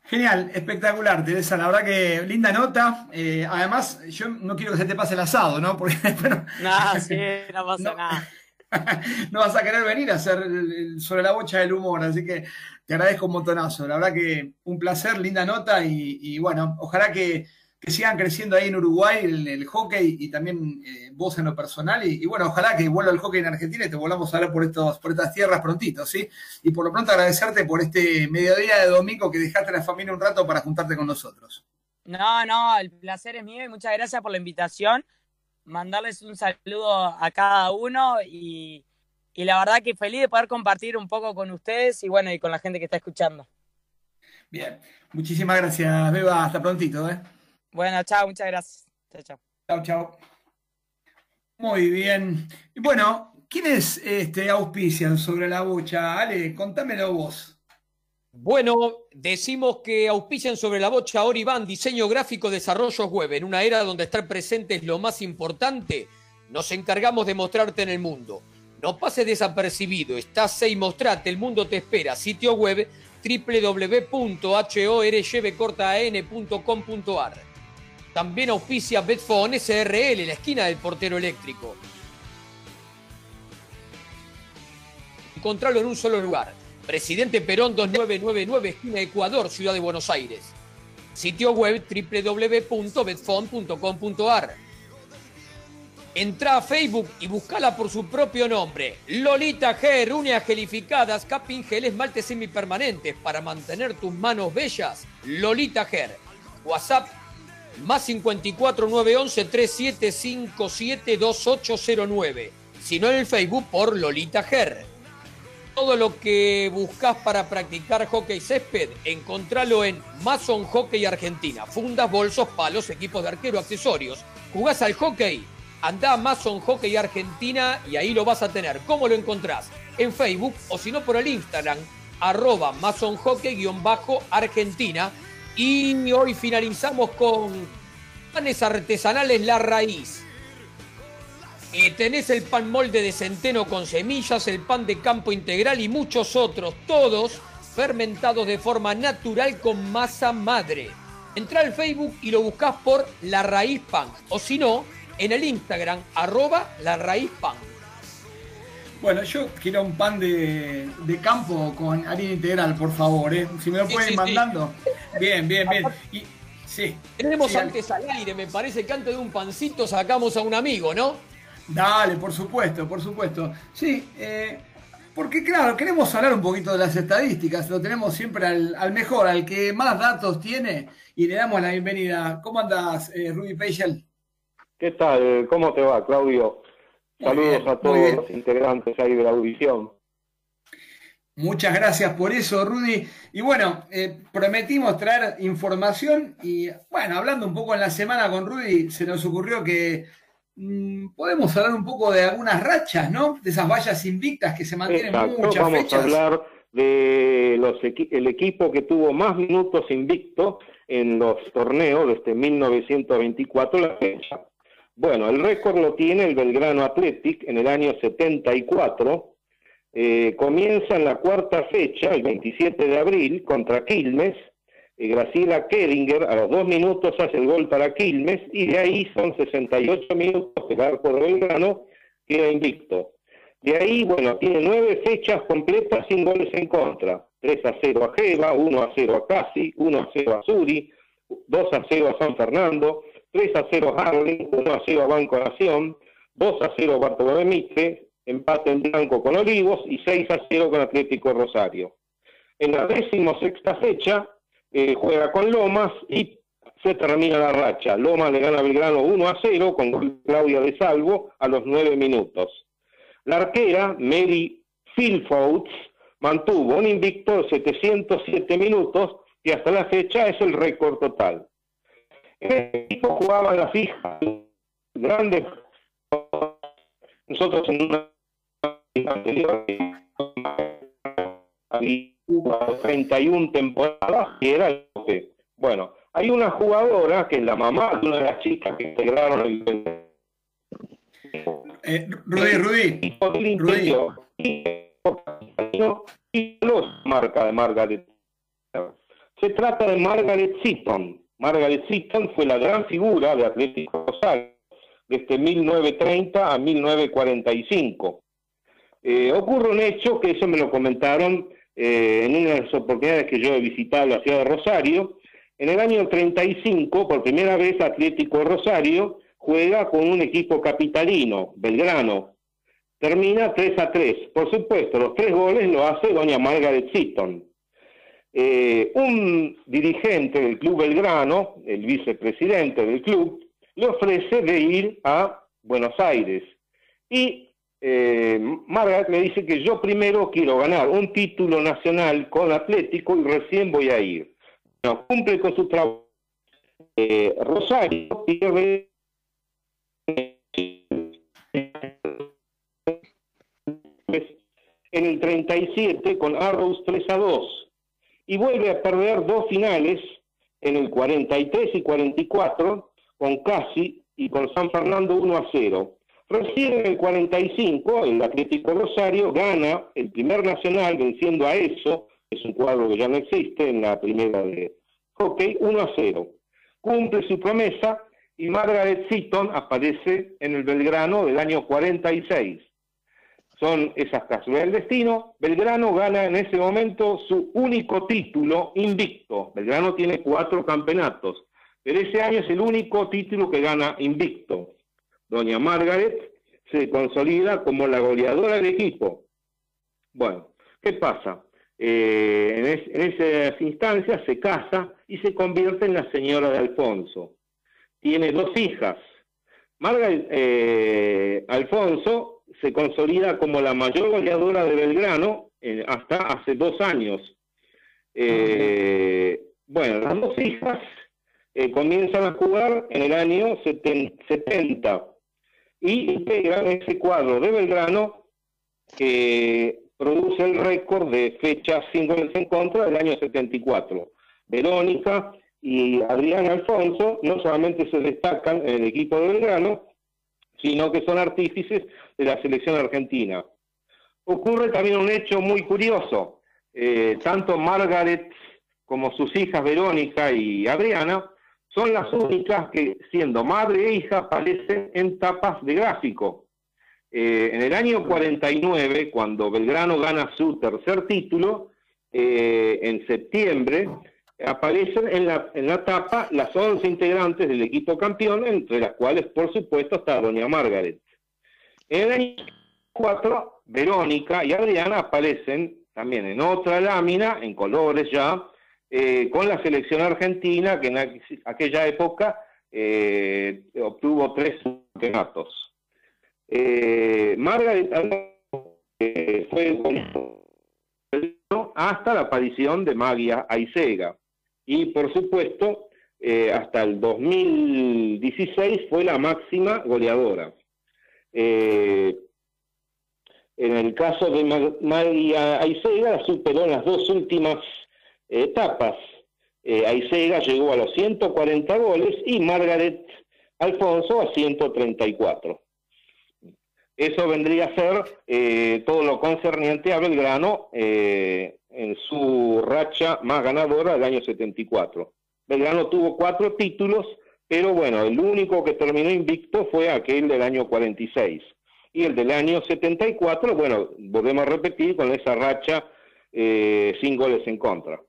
genial, espectacular, Teresa, la verdad que linda nota. Eh, además, yo no quiero que se te pase el asado, ¿no? Porque,
bueno, no, sí, no pasa nada.
no vas a querer venir a hacer sobre la bocha del humor, así que te agradezco un montonazo. La verdad que un placer, linda nota y, bueno, ojalá que, sigan creciendo ahí en Uruguay el, hockey y también eh, vos en lo personal y, bueno, ojalá que vuelva el hockey en Argentina y te volvamos a ver por, estos, por estas tierras prontito, ¿sí? Y por lo pronto agradecerte por este mediodía de domingo que dejaste a la familia un rato para juntarte con nosotros.
No, no, el placer es mío y muchas gracias por la invitación mandarles un saludo a cada uno y, la verdad que feliz de poder compartir un poco con ustedes y bueno, y con la gente que está escuchando.
Bien, muchísimas gracias, Beba, hasta prontito, ¿eh?
Bueno, chao, muchas gracias. Chao, chao.
Chao, chao. Muy bien. Y bueno, ¿quiénes este, auspician sobre la bocha? Ale, contámelo vos.
Bueno, decimos que auspician sobre la bocha Oribán, diseño gráfico, desarrollo web. En una era donde estar presente es lo más importante, nos encargamos de mostrarte en el mundo. No pases desapercibido, estás y mostrate, el mundo te espera. Sitio web www.horyvcortaan.com.ar También auspicia Betfone SRL, la esquina del portero eléctrico. Encontrarlo en un solo lugar Presidente Perón 2999, esquina Ecuador, Ciudad de Buenos Aires. Sitio web www.betfond.com.ar. Entra a Facebook y buscala por su propio nombre. Lolita G, uñas gelificadas, capping gel, esmaltes semipermanentes para mantener tus manos bellas. Lolita Ger. WhatsApp más 54 911 3757 2809. Si no en el Facebook por Lolita Ger. Todo lo que buscas para practicar hockey césped, encontralo en Mason Hockey Argentina. Fundas, bolsos, palos, equipos de arquero, accesorios. ¿Jugás al hockey? Anda a Mason Hockey Argentina y ahí lo vas a tener. ¿Cómo lo encontrás? En Facebook o si no por el Instagram, arroba Mason Hockey-Argentina. Y hoy finalizamos con panes artesanales La Raíz eh, tenés el pan molde de centeno con semillas, el pan de campo integral y muchos otros, todos fermentados de forma natural con masa madre. Entra al Facebook y lo buscas por La Raíz Pan, o si no, en el Instagram, arroba La Raíz Pan.
Bueno, yo quiero un pan de, campo con harina integral, por favor, ¿eh? Si me lo pueden mandando. Bien, bien, bien. Y, sí.
Tenemos antes al aire, me parece que antes de un pancito sacamos a un amigo, ¿no?
Dale, por supuesto, por supuesto. Sí, eh, porque claro, queremos hablar un poquito de las estadísticas, lo tenemos siempre al, mejor, al que más datos tiene, y le damos la bienvenida. ¿Cómo andas, eh, Ruby Peixel?
¿Qué tal? ¿Cómo te va, Claudio? Saludos a todos los integrantes ahí de la audición.
Muchas gracias por eso, Rudy. Y bueno, eh, prometimos traer información y bueno, hablando un poco en la semana con Rudy, se nos ocurrió que podemos hablar un poco de algunas rachas, ¿no? De esas vallas invictas que se mantienen
Exacto,
muchas
vamos a hablar de los el equipo que tuvo más minutos invicto en los torneos desde 1924 la fecha. Bueno, el récord lo tiene el Belgrano Athletic en el año 74 eh, comienza en la cuarta fecha, el 27 de abril, contra Quilmes. Eh, Graciela Keringer a los dos minutos hace el gol para Quilmes y de ahí son 68 minutos el arco de Belgrano, queda invicto. De ahí, bueno, tiene nueve fechas completas sin goles en contra. 3 a 0 a Jeva, 1 a 0 a Casi, 1 a 0 a Suri, 2 a 0 a San Fernando, 3 a 0 a Harling, 1 a 0 a Banco Nación, 2 a 0 a Bartolomé Mitre, empate en blanco con Olivos y 6 a 0 con Atlético Rosario. En la sexta fecha eh, juega con Lomas y se termina la racha. Lomas le gana a Belgrano 1 a 0 con Claudia de Salvo a los 9 minutos. La arquera, Mary Philfouts, mantuvo un invicto de 707 minutos y hasta la fecha es el récord total. El equipo jugaba en la fija, grandes nosotros en una anterior, 31 temporadas, y era el que, bueno, hay una jugadora que es la mamá de una de las chicas que integraron el...
Eh, Rudy, Rudy, Rudy.
Y los marca de Margaret. Se trata de Margaret Seaton. Margaret Seaton fue la gran figura de Atlético Rosario desde 1930 a 1945. Eh, ocurre un hecho que eso me lo comentaron eh, en una de las oportunidades que yo he visitado la ciudad de Rosario. En el año 35, por primera vez, Atlético Rosario juega con un equipo capitalino, Belgrano. Termina 3 a 3. Por supuesto, los tres goles lo hace doña Margaret Seaton. Eh, un dirigente del club Belgrano, el vicepresidente del club, le ofrece de ir a Buenos Aires. Y eh, Margaret le dice que yo primero quiero ganar un título nacional con Atlético y recién voy a ir. No, cumple con su trabajo. Eh, Rosario pierde en el 37 con Arrows 3 a 2 y vuelve a perder dos finales en el 43 y 44 con Casi y con San Fernando 1 a 0. Recién en el 45, el Atlético Rosario gana el primer nacional venciendo a ESO, es un cuadro que ya no existe en la primera de hockey, 1 a 0. Cumple su promesa y Margaret Seaton aparece en el Belgrano del año 46. Son esas casualidades del destino. Belgrano gana en ese momento su único título invicto. Belgrano tiene cuatro campeonatos pero ese año es el único título que gana invicto. Doña Margaret se consolida como la goleadora del equipo. Bueno, ¿qué pasa? Eh, en, esas instancias se casa y se convierte en la señora de Alfonso. Tiene dos hijas. Margaret eh, Alfonso se consolida como la mayor goleadora de Belgrano eh, hasta hace dos años. bueno, las dos hijas comienzan a jugar en el año 70 y integran ese cuadro de Belgrano que produce el récord de fechas sin goles en contra del año 74. Verónica y Adrián Alfonso no solamente se destacan en el equipo de Belgrano, sino que son artífices de la selección argentina. Ocurre también un hecho muy curioso. Eh, tanto Margaret como sus hijas Verónica y Adriana son las únicas que, siendo madre e hija, aparecen en tapas de gráfico. Eh, en el año 49, cuando Belgrano gana su tercer título, eh, en septiembre, aparecen en la, en la tapa las 11 integrantes del equipo campeón, entre las cuales, por supuesto, está Doña Margaret. En el año 4, Verónica y Adriana aparecen también en otra lámina, en colores ya, eh, con la selección argentina, que en aquella época eh, obtuvo tres campeonatos. Eh, Margaret fue hasta la aparición de Magia Aisega. Y por supuesto, eh, hasta el 2016 fue la máxima goleadora. Eh, en el caso de Magia Aisega, superó las dos últimas etapas. Eh, Aisega llegó a los 140 goles y Margaret Alfonso a 134. Eso vendría a ser eh, todo lo concerniente a Belgrano eh, en su racha más ganadora del año 74. Belgrano tuvo cuatro títulos, pero bueno, el único que terminó invicto fue aquel del año 46. Y el del año 74, bueno, volvemos a repetir con esa racha eh, sin goles en contra.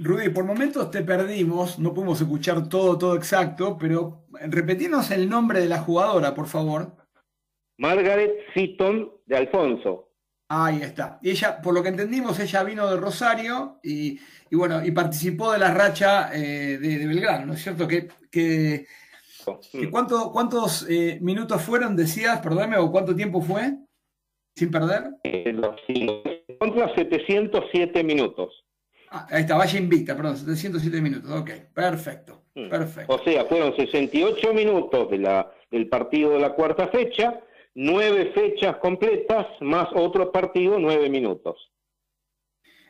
Rudy, por momentos te perdimos, no pudimos escuchar todo, todo exacto, pero repetimos el nombre de la jugadora, por favor.
Margaret Seaton de Alfonso.
Ahí está. Y ella, por lo que entendimos, ella vino de Rosario y, bueno, y participó de la racha eh, de, Belgrano, ¿no es cierto? Que, que, ¿cuánto, ¿Cuántos eh, minutos fueron, decías, perdóname, o cuánto tiempo fue sin perder?
Eh, contra 707 minutos.
Ah, ahí está, vaya invicta, perdón, 707 minutos. Ok, perfecto, mm. perfecto.
O sea, fueron 68 minutos de la, del partido de la cuarta fecha nueve fechas completas más otro partido, nueve minutos.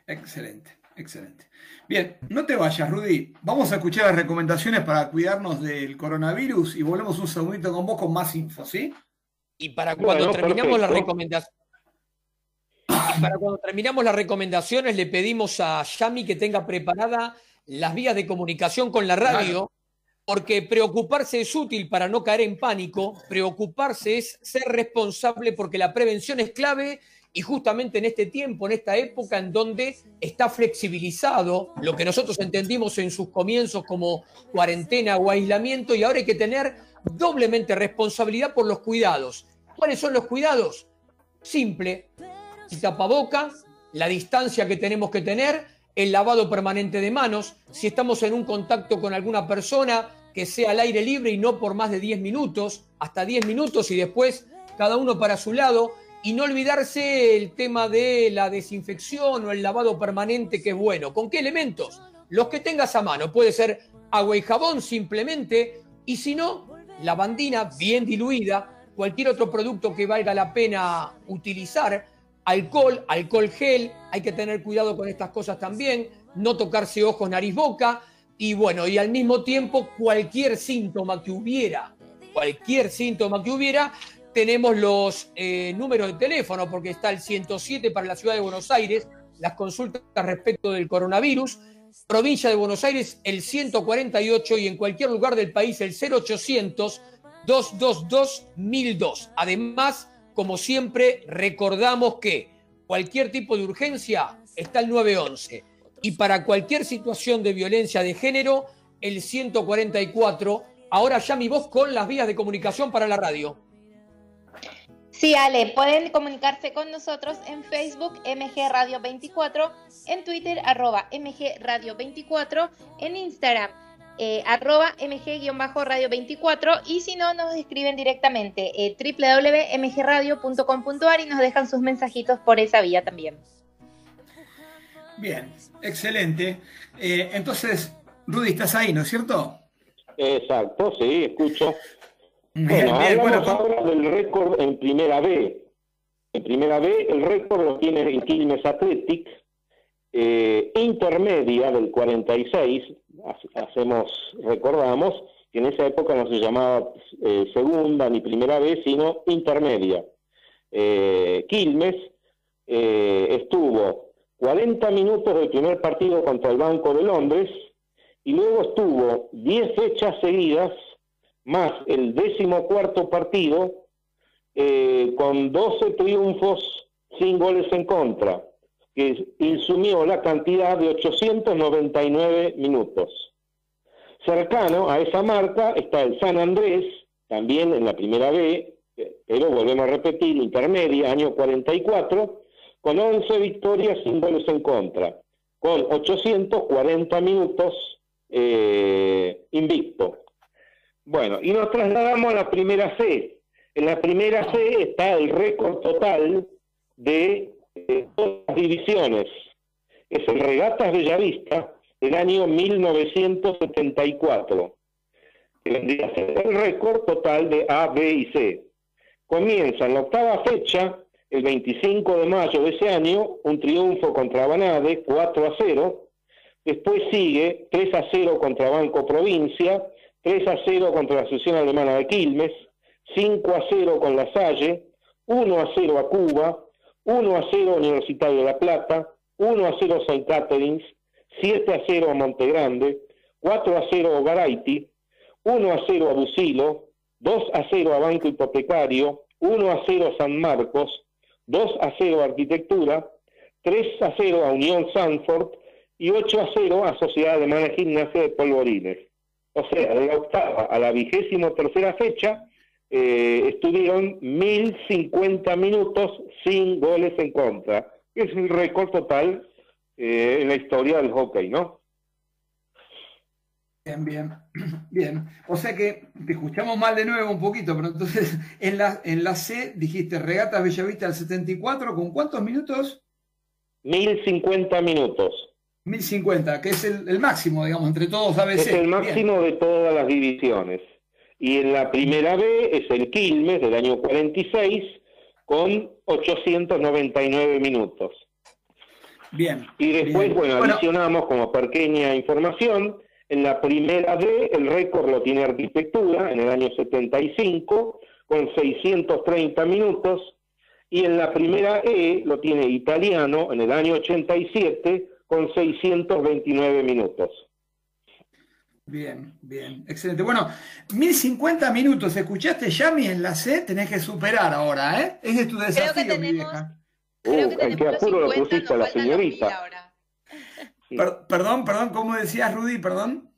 Excelente, excelente. Bien, no te vayas, Rudy. Vamos a escuchar las recomendaciones para cuidarnos del coronavirus y volvemos un segundito con vos con más info, ¿sí?
Y para cuando terminamos las recomendaciones. Para cuando terminamos las recomendaciones, le pedimos a Yami que tenga preparada las vías de comunicación con la radio porque preocuparse es útil para no caer en pánico, preocuparse es ser responsable porque la prevención es clave y justamente en este tiempo, en esta época en donde está flexibilizado lo que nosotros entendimos en sus comienzos como cuarentena o aislamiento y ahora hay que tener doblemente responsabilidad por los cuidados. ¿Cuáles son los cuidados? Simple, el tapaboca, la distancia que tenemos que tener, el lavado permanente de manos, si estamos en un contacto con alguna persona, que sea al aire libre y no por más de 10 minutos, hasta 10 minutos y después cada uno para su lado. Y no olvidarse el tema de la desinfección o el lavado permanente, que es bueno. ¿Con qué elementos? Los que tengas a mano. Puede ser agua y jabón simplemente. Y si no, lavandina bien diluida. Cualquier otro producto que valga la pena utilizar. Alcohol, alcohol gel. Hay que tener cuidado con estas cosas también. No tocarse ojos, nariz, boca y bueno, y al mismo tiempo cualquier síntoma que hubiera, cualquier síntoma que hubiera, tenemos los eh, números de teléfono, porque está el 107 para la ciudad de Buenos Aires, las consultas respecto del coronavirus, provincia de Buenos Aires el 148 y en cualquier lugar del país el 0800 222 1002. Además, como siempre, recordamos que cualquier tipo de urgencia está el 911 y para cualquier situación de violencia de género, el 144. Ahora ya mi voz con las vías de comunicación para la radio.
Sí, Ale, pueden comunicarse con nosotros en Facebook MG Radio 24, en Twitter arroba MG Radio 24, en Instagram eh, arroba MG-radio 24 y si no nos escriben directamente eh, www.mgradio.com.ar y nos dejan sus mensajitos por esa vía también.
Bien, excelente. Eh, entonces, Rudy, estás ahí, ¿no es cierto?
Exacto, sí, escucho. bueno, bien, bueno, ahora del récord en primera B. En primera B, el récord lo tiene en Quilmes Athletic, eh, intermedia del 46. Hacemos, recordamos que en esa época no se llamaba eh, segunda ni primera B, sino intermedia. Quilmes estuvo 40 minutos del primer partido contra el Banco de Londres y luego estuvo 10 fechas seguidas más el décimo cuarto partido eh, con 12 triunfos sin goles en contra, que insumió la cantidad de 899 minutos. Cercano a esa marca está el San Andrés, también en la primera B, eh, pero volvemos a repetir, intermedia, año 44, con 11 victorias sin goles en contra, con 840 minutos eh, invicto. Bueno, y nos trasladamos a la primera C. En la primera C está el récord total de las divisiones. Es el Regatas Bellavista del año 1974, que el récord total de A, B y C. Comienza en la octava fecha, el 25 de mayo de ese año, un triunfo contra Banade, 4 a 0. Después sigue 3 a 0 contra Banco Provincia, 3 a 0 contra la Asociación Alemana de Quilmes, 5 a 0 con La Salle, 1 a 0 a Cuba, 1 a 0 Universitario de La Plata, 1 a 0 San Caterings, 7 a 0 a Montegrande, 4 a 0 a Garaiti, 1 a 0 a Busilo, 2 a 0 a Banco Hipotecario, 1 a 0 a San Marcos, 2 a 0 a Arquitectura, 3 a 0 a Unión Sanford y 8 a 0 a Sociedad Alemana Gimnasia de Polvorines. O sea, de la octava a la vigésimo tercera fecha eh, estuvieron 1050 minutos sin goles en contra. Es un récord total eh, en la historia del hockey, ¿no?
Bien, bien, bien. O sea que te escuchamos mal de nuevo un poquito, pero entonces en la, en la C dijiste Regata Bellavista al 74, ¿con cuántos minutos?
1050 minutos.
1050, que es el, máximo, digamos, entre todos ABC.
Es el máximo de todas las divisiones. Y en la primera B es el Quilmes del año 46 con 899 minutos.
Bien.
Y después, bueno, adicionamos como pequeña información en la primera D el récord lo tiene arquitectura en el año 75 con 630 minutos y en la primera E lo tiene italiano en el año 87 con 629 minutos.
Bien, bien, excelente. Bueno, 1050 minutos, ¿escuchaste Yami en la C? Tenés que superar ahora, ¿eh? Ese es tu desafío, mi vieja.
Creo que uh, tenemos apuro lo pusiste a la señorita
perdón, perdón, ¿cómo decías, Rudy? Perdón.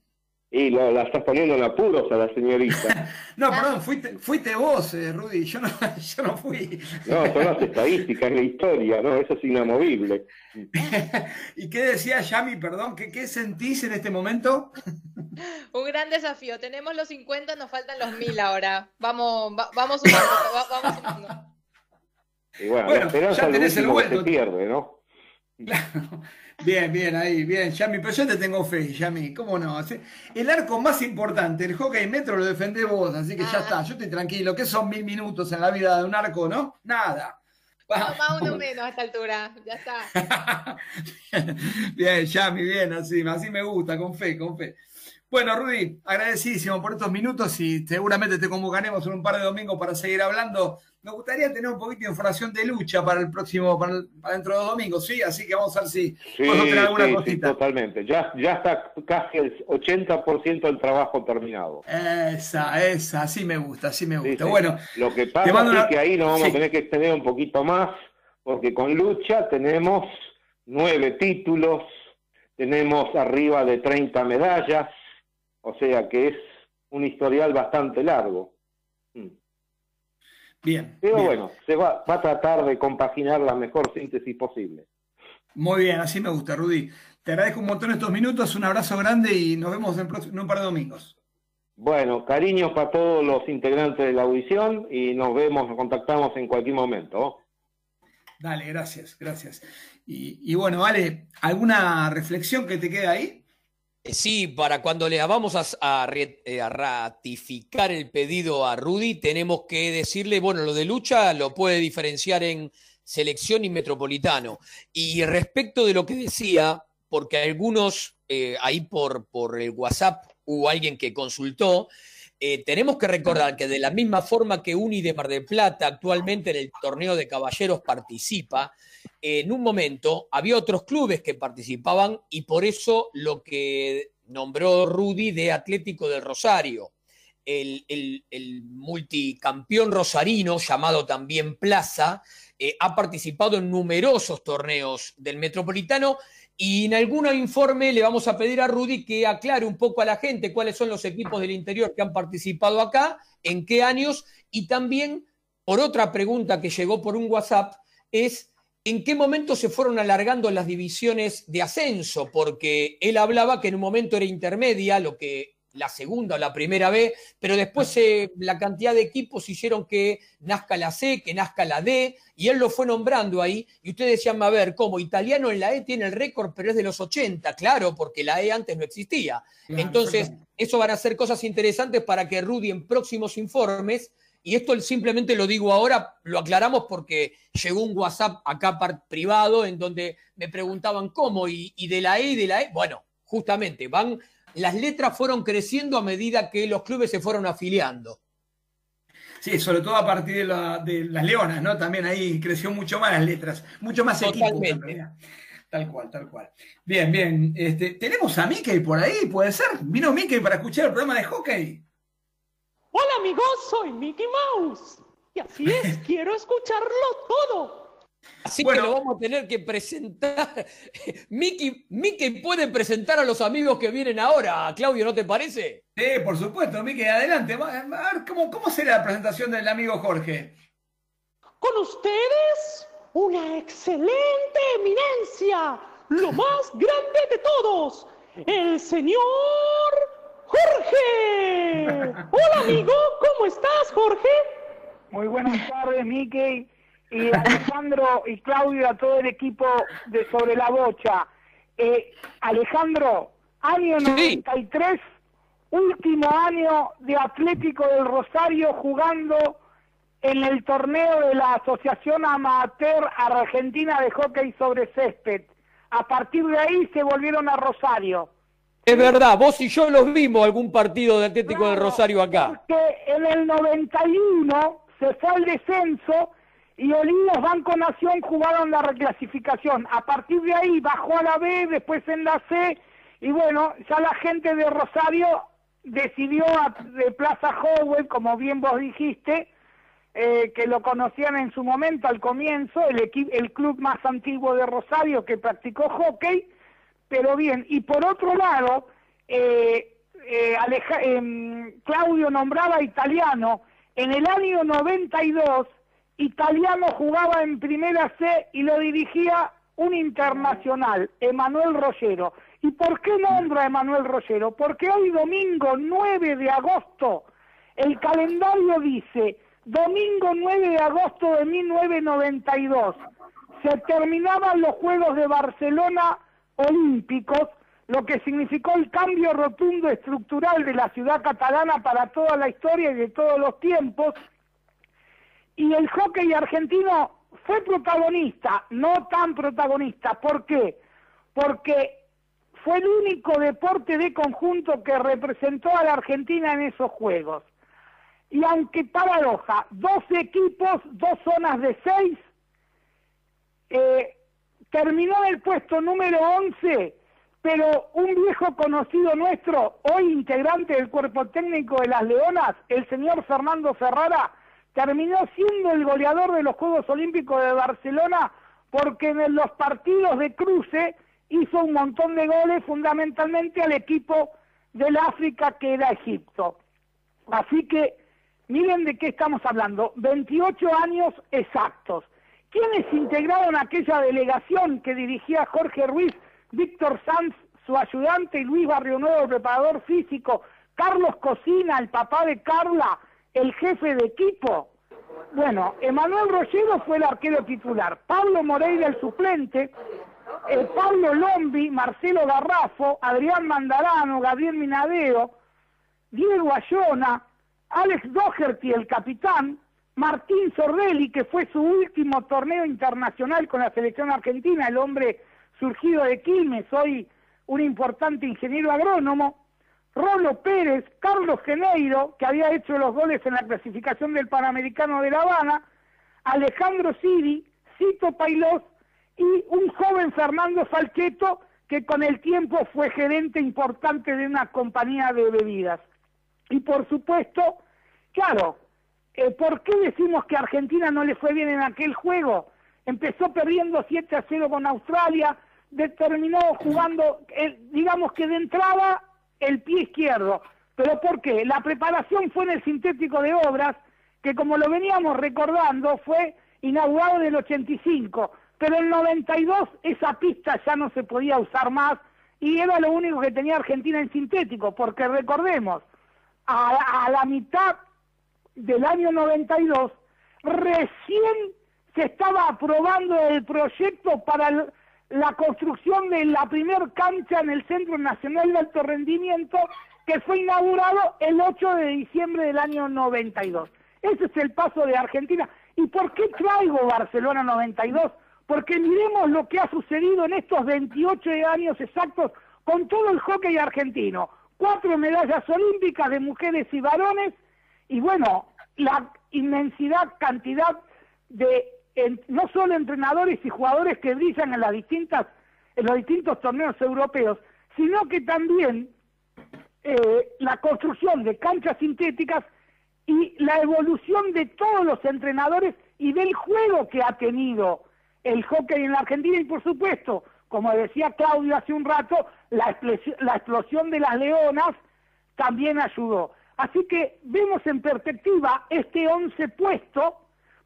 Y la estás poniendo en apuros a la señorita.
no, perdón, fuiste, fuiste vos, eh, Rudy, yo no, yo no fui.
no, son las estadísticas, la historia, ¿no? Eso es inamovible.
¿Y qué decía Yami, perdón? ¿Qué, ¿Qué sentís en este momento?
Un gran desafío. Tenemos los 50, nos faltan los 1000 ahora. Vamos, vamos sumando, vamos sumando.
Y bueno, bueno la esperanza ya tenés el vuelto. se pierde, ¿no?
Claro. Bien, bien, ahí, bien, Yami, pero yo te tengo fe, Yami, ¿cómo no? El arco más importante, el hockey metro lo defendés vos, así que ya ah. está, yo estoy tranquilo. ¿Qué son mil minutos en la vida de un arco, no? Nada.
más uno menos a esta altura, ya está.
bien, Yami, bien, así, así me gusta, con fe, con fe. Bueno, Rudy, agradecidísimo por estos minutos y seguramente te convocaremos en un par de domingos para seguir hablando me gustaría tener un poquito de información de lucha para el próximo, para, dentro de dos domingos, ¿sí? Así que vamos a ver si
sí, tener alguna cosita. Sí, totalmente. Ya, ya está casi el 80% del trabajo terminado.
Esa, esa, así me gusta, así me gusta. Bueno,
lo que pasa es que ahí nos vamos a tener que extender un poquito más, porque con lucha tenemos nueve títulos, tenemos arriba de 30 medallas, o sea que es un historial bastante largo.
Bien.
Pero bueno, se va, a tratar de compaginar la mejor síntesis posible.
Muy bien, así me gusta, Rudy. Te agradezco un montón estos minutos, un abrazo grande y nos vemos en, un par de domingos.
Bueno, cariños para todos los integrantes de la audición y nos vemos, nos contactamos en cualquier momento.
Dale, gracias, gracias. Y, y bueno, vale, ¿alguna reflexión que te queda ahí?
Eh, sí, para cuando le vamos eh, a, ratificar el pedido a Rudy, tenemos que decirle, bueno, lo de lucha lo puede diferenciar en selección y metropolitano. Y respecto de lo que decía, porque algunos eh, ahí por, por el WhatsApp hubo alguien que consultó, tenemos que recordar que de la misma forma que Uni de Mar del Plata actualmente en el torneo de caballeros participa, en un momento había otros clubes que participaban y por eso lo que nombró Rudy de Atlético del Rosario. El, multicampeón rosarino, llamado también Plaza, eh, ha participado en numerosos torneos del Metropolitano y en algún informe le vamos a pedir a Rudy que aclare un poco a la gente cuáles son los equipos del interior que han participado acá, en qué años y también, por otra pregunta que llegó por un WhatsApp, es en qué momento se fueron alargando las divisiones de ascenso, porque él hablaba que en un momento era intermedia, lo que la segunda o la primera B, pero después eh, la cantidad de equipos hicieron que nazca la C, que nazca la D, y él lo fue nombrando ahí, y ustedes decían, a ver, ¿cómo? Italiano en la E tiene el récord, pero es de los 80, claro, porque la E antes no existía. Entonces, eso van a ser cosas interesantes para que Rudy en próximos informes, y esto simplemente lo digo ahora, lo aclaramos porque llegó un WhatsApp acá privado en donde me preguntaban cómo, y, y de la E y de la E, bueno, justamente van las letras fueron creciendo a medida que los clubes se fueron afiliando.
Sí, sobre todo a partir de, las leonas, ¿no? También ahí creció mucho más las letras, mucho más equipo. Tal cual, tal cual. Bien, bien. Este, Tenemos a Mickey por ahí, ¿puede ser? ¿Vino Mickey para escuchar el programa de hockey?
Hola amigos, soy Mickey Mouse. Y así es, quiero escucharlo todo.
Así que lo vamos a tener que presentar. Mickey, Mickey puede presentar a los amigos que vienen ahora, Claudio, ¿no te parece?
Sí, por supuesto, Mickey, adelante. A ver, ¿cómo, cómo será la presentación del amigo Jorge?
Con ustedes, una excelente eminencia, lo más grande de todos, el señor Jorge. Hola, amigo, ¿cómo estás, Jorge?
Muy buenas tardes, Mickey y Alejandro y Claudio a todo el equipo de Sobre la Bocha. Eh, Alejandro, año 93, último año de Atlético del Rosario jugando en el torneo de la Asociación Amateur Argentina de Hockey sobre Césped. A partir de ahí se volvieron a Rosario.
Es verdad, vos y yo los vimos algún partido de Atlético del Rosario acá.
Porque en el 91 se fue al descenso y Olivos Banco Nación jugaron la reclasificación. A partir de ahí bajó a la B, después en la C, y bueno, ya la gente de Rosario decidió de Plaza Howell, como bien vos dijiste, eh, que lo conocían en su momento al comienzo, el, el club más antiguo de Rosario que practicó hockey, pero bien, y por otro lado, eh, eh, em, Claudio nombraba italiano, en el año 92 Italiano jugaba en primera C y lo dirigía un internacional, Emanuel Rollero. ¿Y por qué nombra a Emanuel Rollero? Porque hoy domingo 9 de agosto, el calendario dice, domingo 9 de agosto de 1992, se terminaban los Juegos de Barcelona Olímpicos, lo que significó el cambio rotundo estructural de la ciudad catalana para toda la historia y de todos los tiempos, y el hockey argentino fue protagonista, no tan protagonista. ¿Por qué? Porque fue el único deporte de conjunto que representó a la Argentina en esos Juegos. Y aunque paradoja, dos equipos, dos zonas de seis, eh, terminó en el puesto número 11, pero un viejo conocido nuestro, hoy integrante del cuerpo técnico de las Leonas, el señor Fernando Ferrara, terminó siendo el goleador de los Juegos Olímpicos de Barcelona porque en los partidos de cruce hizo un montón de goles fundamentalmente al equipo del África que era Egipto. Así que miren de qué estamos hablando, 28 años exactos. ¿Quiénes integraron aquella delegación que dirigía Jorge Ruiz, Víctor Sanz, su ayudante, y Luis Barrio Nuevo, preparador físico, Carlos Cocina, el papá de Carla, el jefe de equipo. Bueno, Emanuel Rollero fue el arquero titular, Pablo Moreira el suplente, eh, Pablo Lombi, Marcelo Garrafo, Adrián Mandarano, Gabriel Minadeo, Diego Ayona, Alex Doherty, el capitán, Martín Sordelli, que fue su último torneo internacional con la selección argentina, el hombre surgido de Quilmes, hoy un importante ingeniero agrónomo, Rolo Pérez, Carlos Geneiro, que había hecho los goles en la clasificación del Panamericano de La Habana, Alejandro Siri, Cito Pailós y un joven Fernando Falcheto, que con el tiempo fue gerente importante de una compañía de bebidas. Y por supuesto, claro, eh, ¿por qué decimos que Argentina no le fue bien en aquel juego? Empezó perdiendo 7 a 0 con Australia, terminó jugando, eh, digamos que de entrada el pie izquierdo. ¿Pero por qué? La preparación fue en el sintético de obras, que como lo veníamos recordando, fue inaugurado en el 85, pero en el 92 esa pista ya no se podía usar más y era lo único que tenía Argentina en sintético, porque recordemos, a, a la mitad del año 92, recién se estaba aprobando el proyecto para el- la construcción de la primer cancha en el Centro Nacional de Alto Rendimiento, que fue inaugurado el 8 de diciembre del año 92. Ese es el paso de Argentina. ¿Y por qué traigo Barcelona 92? Porque miremos lo que ha sucedido en estos 28 años exactos con todo el hockey argentino. Cuatro medallas olímpicas de mujeres y varones, y bueno, la inmensidad cantidad de no solo entrenadores y jugadores que brillan en las distintas en los distintos torneos europeos, sino que también eh, la construcción de canchas sintéticas y la evolución de todos los entrenadores y del juego que ha tenido el hockey en la Argentina y por supuesto, como decía Claudio hace un rato, la la explosión de las leonas también ayudó. Así que vemos en perspectiva este 11 puesto,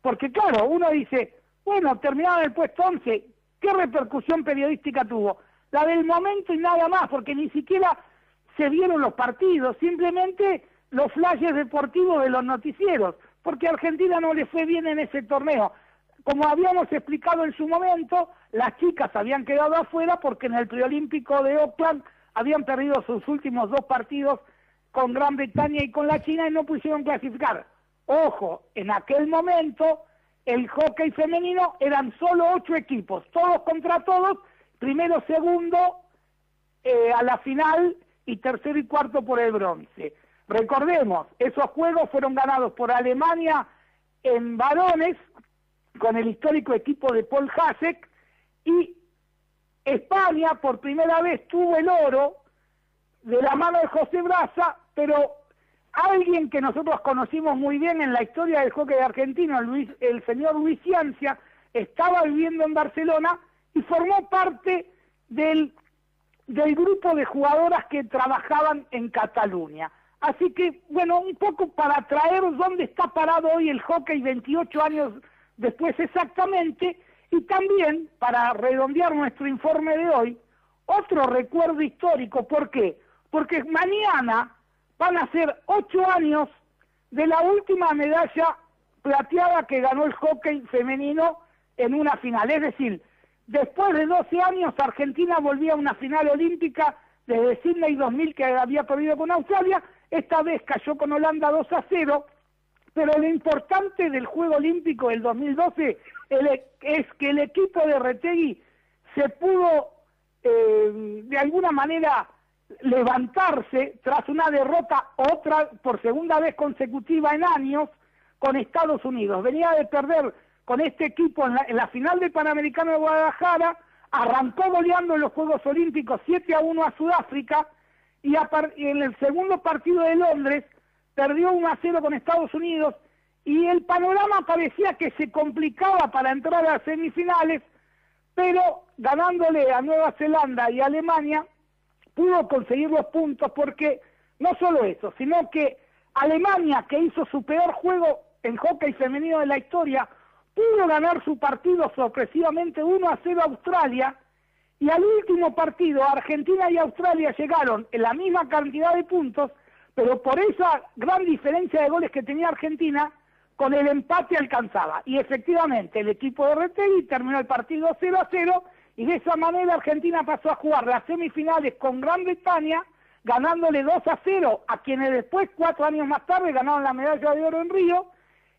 porque claro, uno dice, bueno, terminado en el puesto 11, ¿qué repercusión periodística tuvo? La del momento y nada más, porque ni siquiera se vieron los partidos, simplemente los flashes deportivos de los noticieros, porque a Argentina no le fue bien en ese torneo. Como habíamos explicado en su momento, las chicas habían quedado afuera porque en el preolímpico de Oakland habían perdido sus últimos dos partidos con Gran Bretaña y con la China y no pudieron clasificar. Ojo, en aquel momento el hockey femenino eran solo ocho equipos, todos contra todos, primero, segundo eh, a la final y tercero y cuarto por el bronce. Recordemos, esos juegos fueron ganados por Alemania en varones con el histórico equipo de Paul Hasek y España por primera vez tuvo el oro de la mano de José Braza, pero alguien que nosotros conocimos muy bien en la historia del hockey argentino, Luis, el señor Luis Ciancia, estaba viviendo en Barcelona y formó parte del, del grupo de jugadoras que trabajaban en Cataluña. Así que, bueno, un poco para traer dónde está parado hoy el hockey 28 años después exactamente, y también para redondear nuestro informe de hoy, otro recuerdo histórico, ¿por qué? Porque mañana van a ser ocho años de la última medalla plateada que ganó el hockey femenino en una final. Es decir, después de 12 años Argentina volvía a una final olímpica desde Sydney 2000 que había perdido con Australia, esta vez cayó con Holanda 2 a 0, pero lo importante del Juego Olímpico del 2012 el- es que el equipo de Retegui se pudo eh, de alguna manera levantarse tras una derrota otra por segunda vez consecutiva en años con Estados Unidos. Venía de perder con este equipo en la, final del Panamericano de Guadalajara, arrancó goleando en los Juegos Olímpicos 7 a 1 a Sudáfrica y, en el segundo partido de Londres perdió 1 a 0 con Estados Unidos y el panorama parecía que se complicaba para entrar a semifinales, pero ganándole a Nueva Zelanda y Alemania pudo conseguir los puntos porque no solo eso, sino que Alemania, que hizo su peor juego en hockey femenino de la historia, pudo ganar su partido sorpresivamente 1 a 0 a Australia y al último partido Argentina y Australia llegaron en la misma cantidad de puntos, pero por esa gran diferencia de goles que tenía Argentina, con el empate alcanzaba. Y efectivamente el equipo de Retegui terminó el partido 0 a 0 y de esa manera Argentina pasó a jugar las semifinales con Gran Bretaña, ganándole 2 a 0 a quienes después, cuatro años más tarde, ganaron la medalla de oro en Río,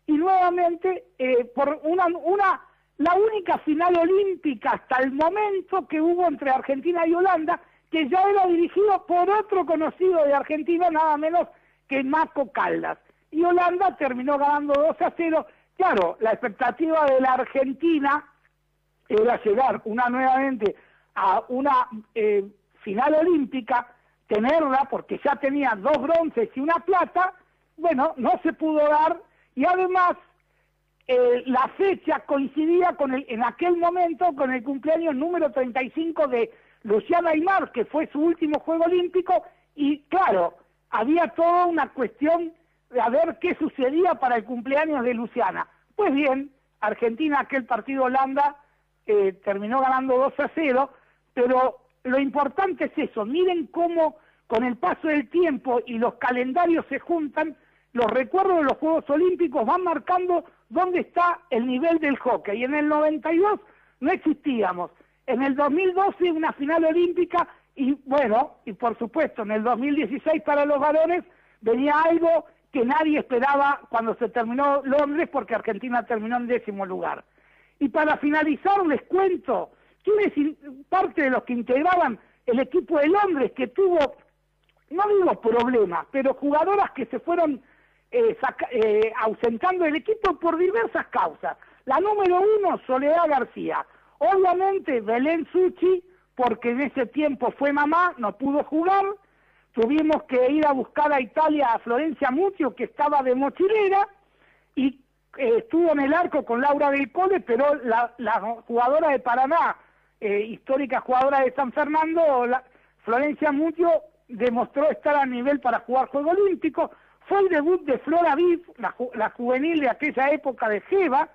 y nuevamente eh, por una, una, la única final olímpica hasta el momento que hubo entre Argentina y Holanda, que ya era dirigido por otro conocido de Argentina, nada menos que Marco Caldas. Y Holanda terminó ganando 2 a 0. Claro, la expectativa de la Argentina era llegar una nuevamente a una eh, final olímpica, tenerla porque ya tenía dos bronces y una plata, bueno, no se pudo dar y además eh, la fecha coincidía con el, en aquel momento con el cumpleaños número 35 de Luciana Aymar, que fue su último Juego Olímpico, y claro, había toda una cuestión de a ver qué sucedía para el cumpleaños de Luciana. Pues bien, Argentina, aquel partido Holanda, eh, terminó ganando 2 a 0, pero lo importante es eso, miren cómo con el paso del tiempo y los calendarios se juntan, los recuerdos de los Juegos Olímpicos van marcando dónde está el nivel del hockey. Y en el 92 no existíamos. En el 2012 una final olímpica y bueno, y por supuesto en el 2016 para los varones venía algo que nadie esperaba cuando se terminó Londres porque Argentina terminó en décimo lugar. Y para finalizar les cuento quiénes parte de los que integraban el equipo de Londres que tuvo, no digo problemas, pero jugadoras que se fueron eh, eh, ausentando del equipo por diversas causas. La número uno, Soledad García. Obviamente Belén Suchi, porque en ese tiempo fue mamá, no pudo jugar. Tuvimos que ir a buscar a Italia a Florencia Mucio, que estaba de mochilera, y estuvo en el arco con Laura del Cole, pero la, jugadora de Paraná, eh, histórica jugadora de San Fernando, la, Florencia Mucio, demostró estar a nivel para jugar Juego Olímpico. Fue el debut de Flora Viv, la, la juvenil de aquella época de Jeva,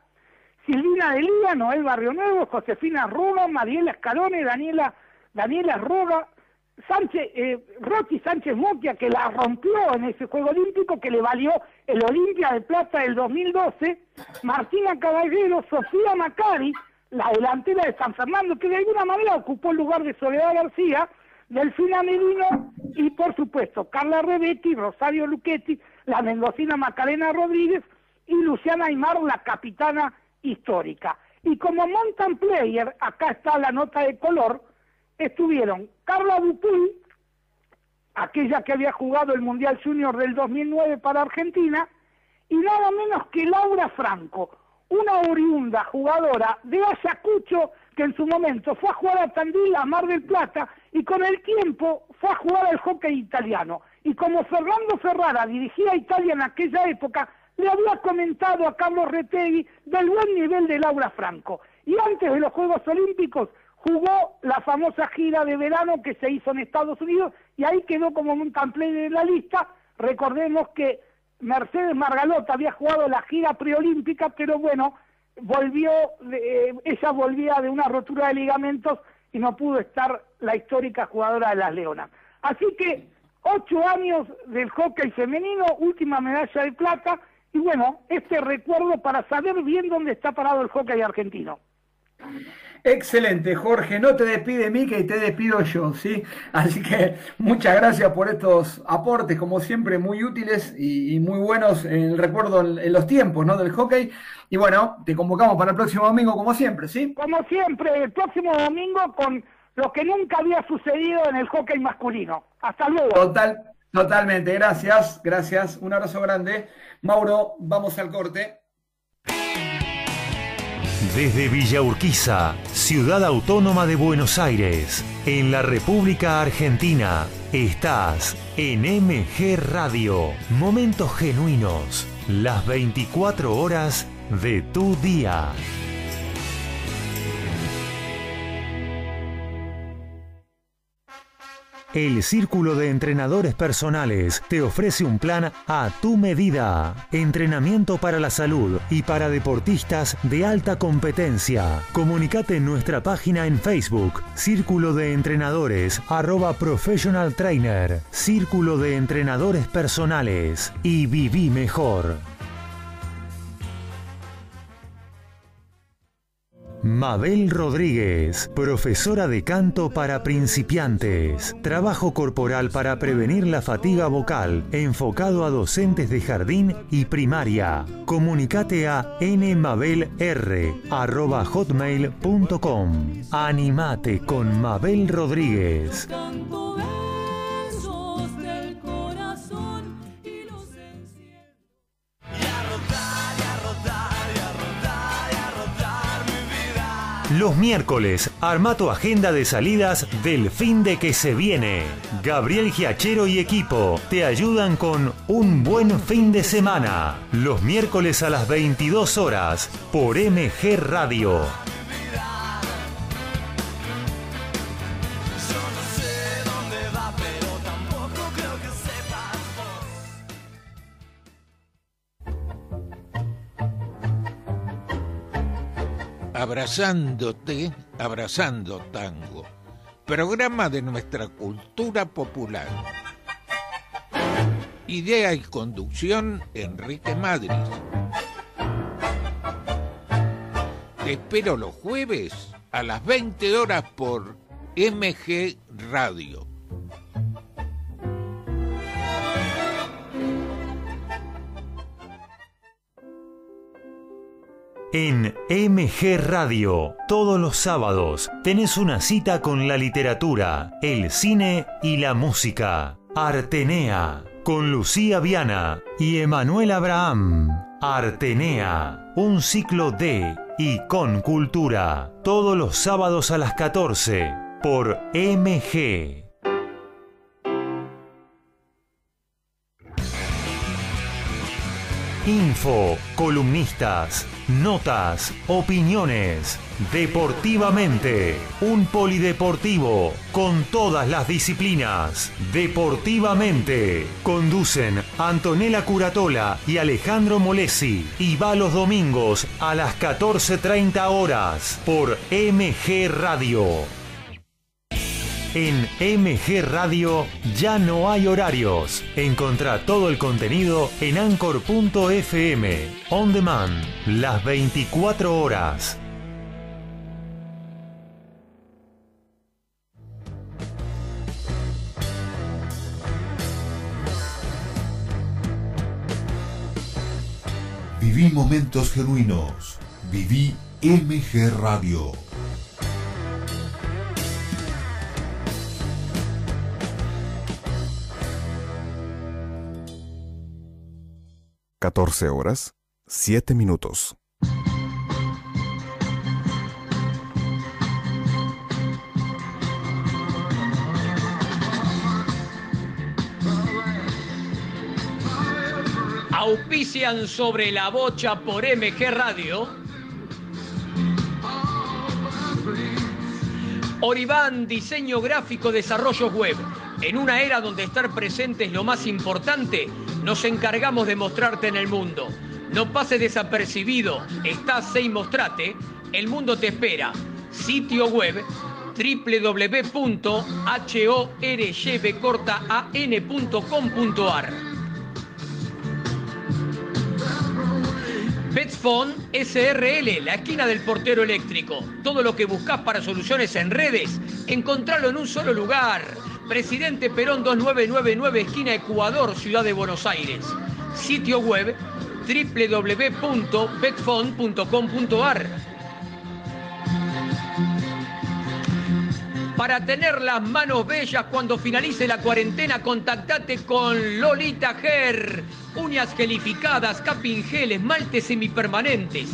Silvina Delía, Noel Barrio Nuevo, Josefina Roga, Mariela Escalone, Daniela, Daniela Roga, Sánchez, eh, Sánchez Moquia, que la rompió en ese Juego Olímpico, que le valió el Olimpia de Plata del 2012, Martina Caballero, Sofía Macari, la delantera de San Fernando, que de alguna manera ocupó el lugar de Soledad García, Delfina Medino y, por supuesto, Carla Rebetti, Rosario Luchetti, la mendocina Macarena Rodríguez y Luciana Aymar, la capitana histórica. Y como mountain player, acá está la nota de color, estuvieron Carla Dupuy, aquella que había jugado el Mundial Junior del 2009 para Argentina, y nada menos que Laura Franco, una oriunda jugadora de Ayacucho que en su momento fue a jugar a Tandil, a Mar del Plata, y con el tiempo fue a jugar al hockey italiano. Y como Fernando Ferrara dirigía a Italia en aquella época, le había comentado a Carlos Retegui del buen nivel de Laura Franco. Y antes de los Juegos Olímpicos jugó la famosa gira de verano que se hizo en Estados Unidos y ahí quedó como un template de la lista. Recordemos que Mercedes Margalota había jugado la gira preolímpica, pero bueno, volvió, eh, ella volvía de una rotura de ligamentos y no pudo estar la histórica jugadora de las Leonas. Así que ocho años del hockey femenino, última medalla de plata, y bueno, este recuerdo para saber bien dónde está parado el hockey argentino.
Excelente, Jorge. No te despide Mica y te despido yo, ¿sí? Así que muchas gracias por estos aportes, como siempre, muy útiles y, muy buenos en el recuerdo en, los tiempos, ¿no? Del hockey. Y bueno, te convocamos para el próximo domingo, como siempre, ¿sí?
Como siempre, el próximo domingo con lo que nunca había sucedido en el hockey masculino. Hasta luego.
Total, totalmente. Gracias, gracias. Un abrazo grande. Mauro, vamos al corte.
Desde Villa Urquiza, ciudad autónoma de Buenos Aires, en la República Argentina, estás en MG Radio. Momentos genuinos, las 24 horas de tu día. El Círculo de Entrenadores Personales te ofrece un plan a tu medida. Entrenamiento para la salud y para deportistas de alta competencia. Comunicate en nuestra página en Facebook, Círculo de Entrenadores, arroba Professional Trainer, Círculo de Entrenadores Personales y viví mejor. Mabel Rodríguez, profesora de canto para principiantes. Trabajo corporal para prevenir la fatiga vocal, enfocado a docentes de jardín y primaria. Comunicate a nmabelr.hotmail.com. Animate con Mabel Rodríguez. Los miércoles, arma tu agenda de salidas del fin de que se viene. Gabriel Giachero y equipo te ayudan con un buen fin de semana. Los miércoles a las 22 horas por MG Radio.
Abrazándote, abrazando tango. programa de nuestra cultura popular. Idea y conducción, Enrique Madrid. Te espero los jueves a las 20 horas por MG Radio.
En MG Radio, todos los sábados, tenés una cita con la literatura, el cine y la música. Artenea, con Lucía Viana y Emanuel Abraham. Artenea, un ciclo de y con cultura, todos los sábados a las 14, por MG. Info, columnistas, notas, opiniones. Deportivamente, un polideportivo con todas las disciplinas. Deportivamente, conducen Antonella Curatola y Alejandro Molesi y va los domingos a las 14.30 horas por MG Radio. En MG Radio ya no hay horarios. Encontrá todo el contenido en anchor.fm. On demand, las 24 horas.
Viví momentos genuinos. Viví MG Radio.
14 horas, 7 minutos.
Auspician sobre la bocha por MG Radio. Oribán, diseño gráfico, desarrollo web. En una era donde estar presente es lo más importante, nos encargamos de mostrarte en el mundo. No pases desapercibido, estás y mostrate, el mundo te espera. Sitio web www.horyvcortaan.com.ar Betfone SRL, la esquina del portero eléctrico. Todo lo que buscas para soluciones en redes, encontralo en un solo lugar. Presidente Perón 2999, esquina Ecuador, Ciudad de Buenos Aires. Sitio web www.betfond.com.ar. Para tener las manos bellas cuando finalice la cuarentena, contactate con Lolita Ger. Uñas gelificadas, capping gel, esmaltes semipermanentes.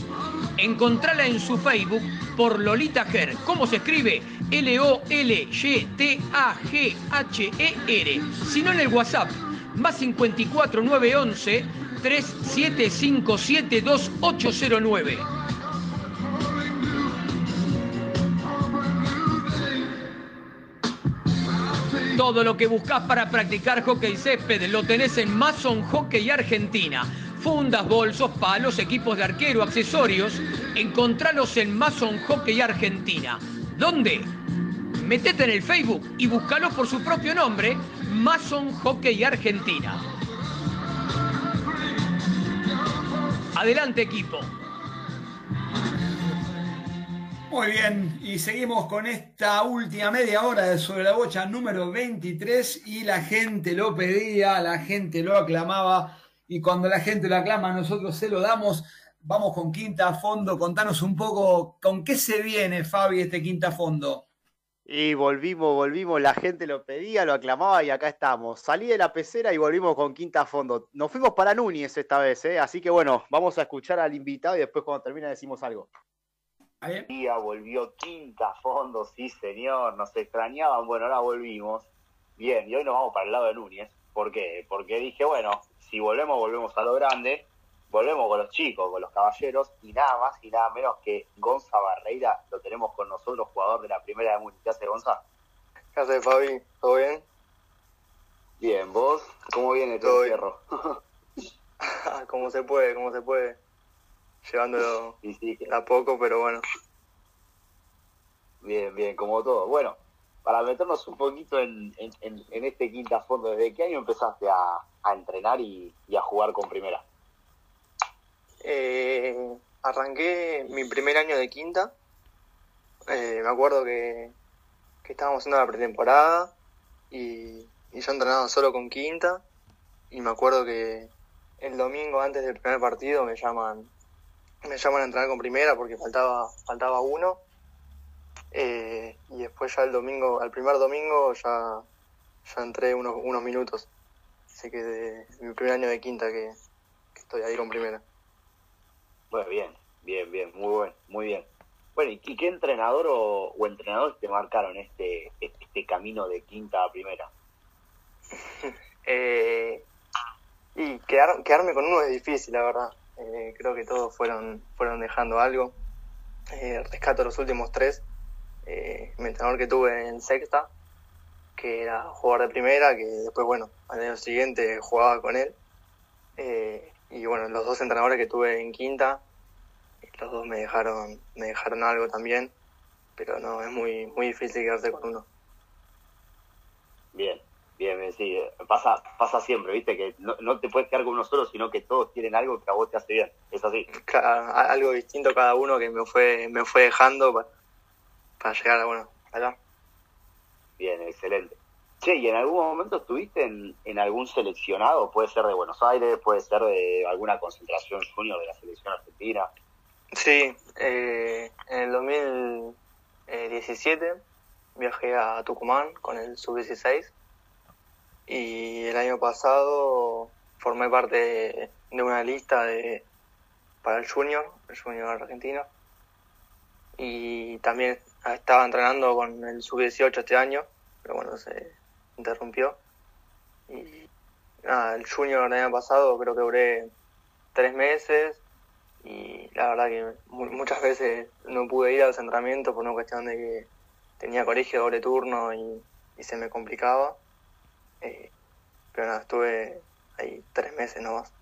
Encontrala en su Facebook por Lolita Ger. ¿Cómo se escribe? L-O-L-Y-T-A-G-H-E-R. Si no en el WhatsApp, más 54 911 3757 2809. Todo lo que buscas para practicar hockey césped lo tenés en Mason Hockey Argentina. Fundas, bolsos, palos, equipos de arquero, accesorios. Encontralos en Mason Hockey Argentina. ¿Dónde? Metete en el Facebook y búscalo por su propio nombre, Mason Hockey Argentina. Adelante equipo.
Muy bien, y seguimos con esta última media hora de Sobre la Bocha número 23 y la gente lo pedía, la gente lo aclamaba y cuando la gente lo aclama nosotros se lo damos. Vamos con Quinta a Fondo, contanos un poco con qué se viene Fabi este Quinta a Fondo.
Y volvimos, volvimos, la gente lo pedía, lo aclamaba y acá estamos. Salí de la pecera y volvimos con Quinta a Fondo. Nos fuimos para Núñez esta vez, ¿eh? así que bueno, vamos a escuchar al invitado y después cuando termine decimos algo. Día volvió quinta a fondo, sí señor, nos extrañaban, bueno, ahora volvimos. Bien, y hoy nos vamos para el lado de Núñez. ¿Por qué? Porque dije, bueno, si volvemos, volvemos a lo grande, volvemos con los chicos, con los caballeros, y nada más y nada menos que Gonza Barreira, lo tenemos con nosotros, jugador de la primera de Múnich. ¿Qué hace Gonza?
¿Qué hace Fabi? ¿Todo bien?
Bien, ¿vos? ¿Cómo viene todo el cierro?
como se puede, como se puede llevándolo a poco, pero bueno.
Bien, bien, como todo. Bueno,
para meternos un poquito en, en, en este quinta fondo, ¿desde qué año empezaste a, a entrenar y, y, a jugar con primera?
Eh, arranqué mi primer año de quinta. Eh, me acuerdo que, que estábamos haciendo la pretemporada y, y yo entrenaba solo con quinta. Y me acuerdo que el domingo antes del primer partido me llaman me llaman a entrenar con primera porque faltaba faltaba uno eh, y después ya el domingo al primer domingo ya entré unos unos minutos así que de, mi primer año de quinta que, estoy ahí con primera
bueno bien bien bien muy bueno muy bien bueno y qué entrenador o, o entrenadores te marcaron este este camino de quinta a primera
eh, y quedar, quedarme con uno es difícil, la verdad. Eh, creo que todos fueron, fueron dejando algo. Eh, rescato los últimos tres. Eh, mi entrenador que tuve en sexta, que era jugador de primera, que después, bueno, al año siguiente jugaba con él. Eh, y bueno, los dos entrenadores que tuve en quinta, los dos me dejaron, me dejaron algo también, pero no, es muy, muy difícil quedarse con uno.
Bien, Bien, sí, pasa, pasa siempre, viste, que no, no, te puedes quedar con uno solo, sino que todos tienen algo que a vos te hace bien, es así.
Cada, algo distinto cada uno que me fue, me fue dejando para, para llegar a, bueno, allá.
Bien, excelente. Che, ¿y en algún momento estuviste en, algún seleccionado? Puede ser de Buenos Aires, puede ser de alguna concentración junior de la selección argentina.
Sí, eh, en el 2017 viajé a Tucumán con el sub-16 y el año pasado formé parte de una lista de para el junior, el junior argentino y también estaba entrenando con el sub-18 este año, pero bueno, se interrumpió y nada, el junior del año pasado creo que duré tres meses y la verdad que muchas veces no pude ir a los entrenamientos por una cuestión de que tenía colegio doble turno y, y se me complicaba eh, pero nada, estuve ahí tres meses nomás.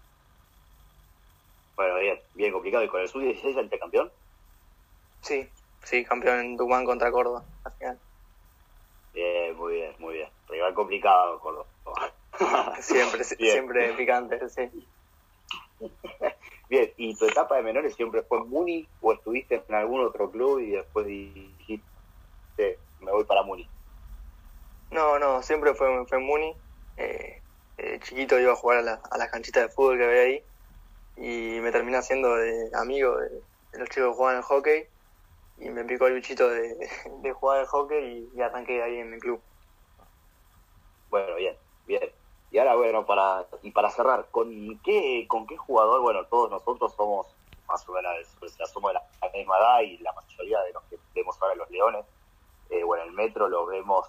Bueno, bien, bien complicado. ¿Y con el sub-16 el campeón?
Sí, sí, campeón en Tucumán contra Córdoba, al final.
Bien, muy bien, muy bien. Rival complicado, Córdoba.
siempre, bien. siempre picante, sí.
Bien, ¿y tu etapa de menores siempre fue en Muni o estuviste en algún otro club y después dijiste, me voy para Muni?
No, no, siempre fue, fue en Muni. Eh, eh, chiquito iba a jugar a la, a la canchita de fútbol que había ahí y me terminé haciendo de amigo de, de los chicos que jugaban el hockey y me picó el bichito de, de jugar al hockey y, y, arranqué ahí en el club.
Bueno, bien, bien. Y ahora, bueno, para y para cerrar, ¿con qué con qué jugador, bueno, todos nosotros somos más o menos, pues, somos de la, la misma edad y la mayoría de los que vemos ahora los Leones, eh, bueno, el Metro lo vemos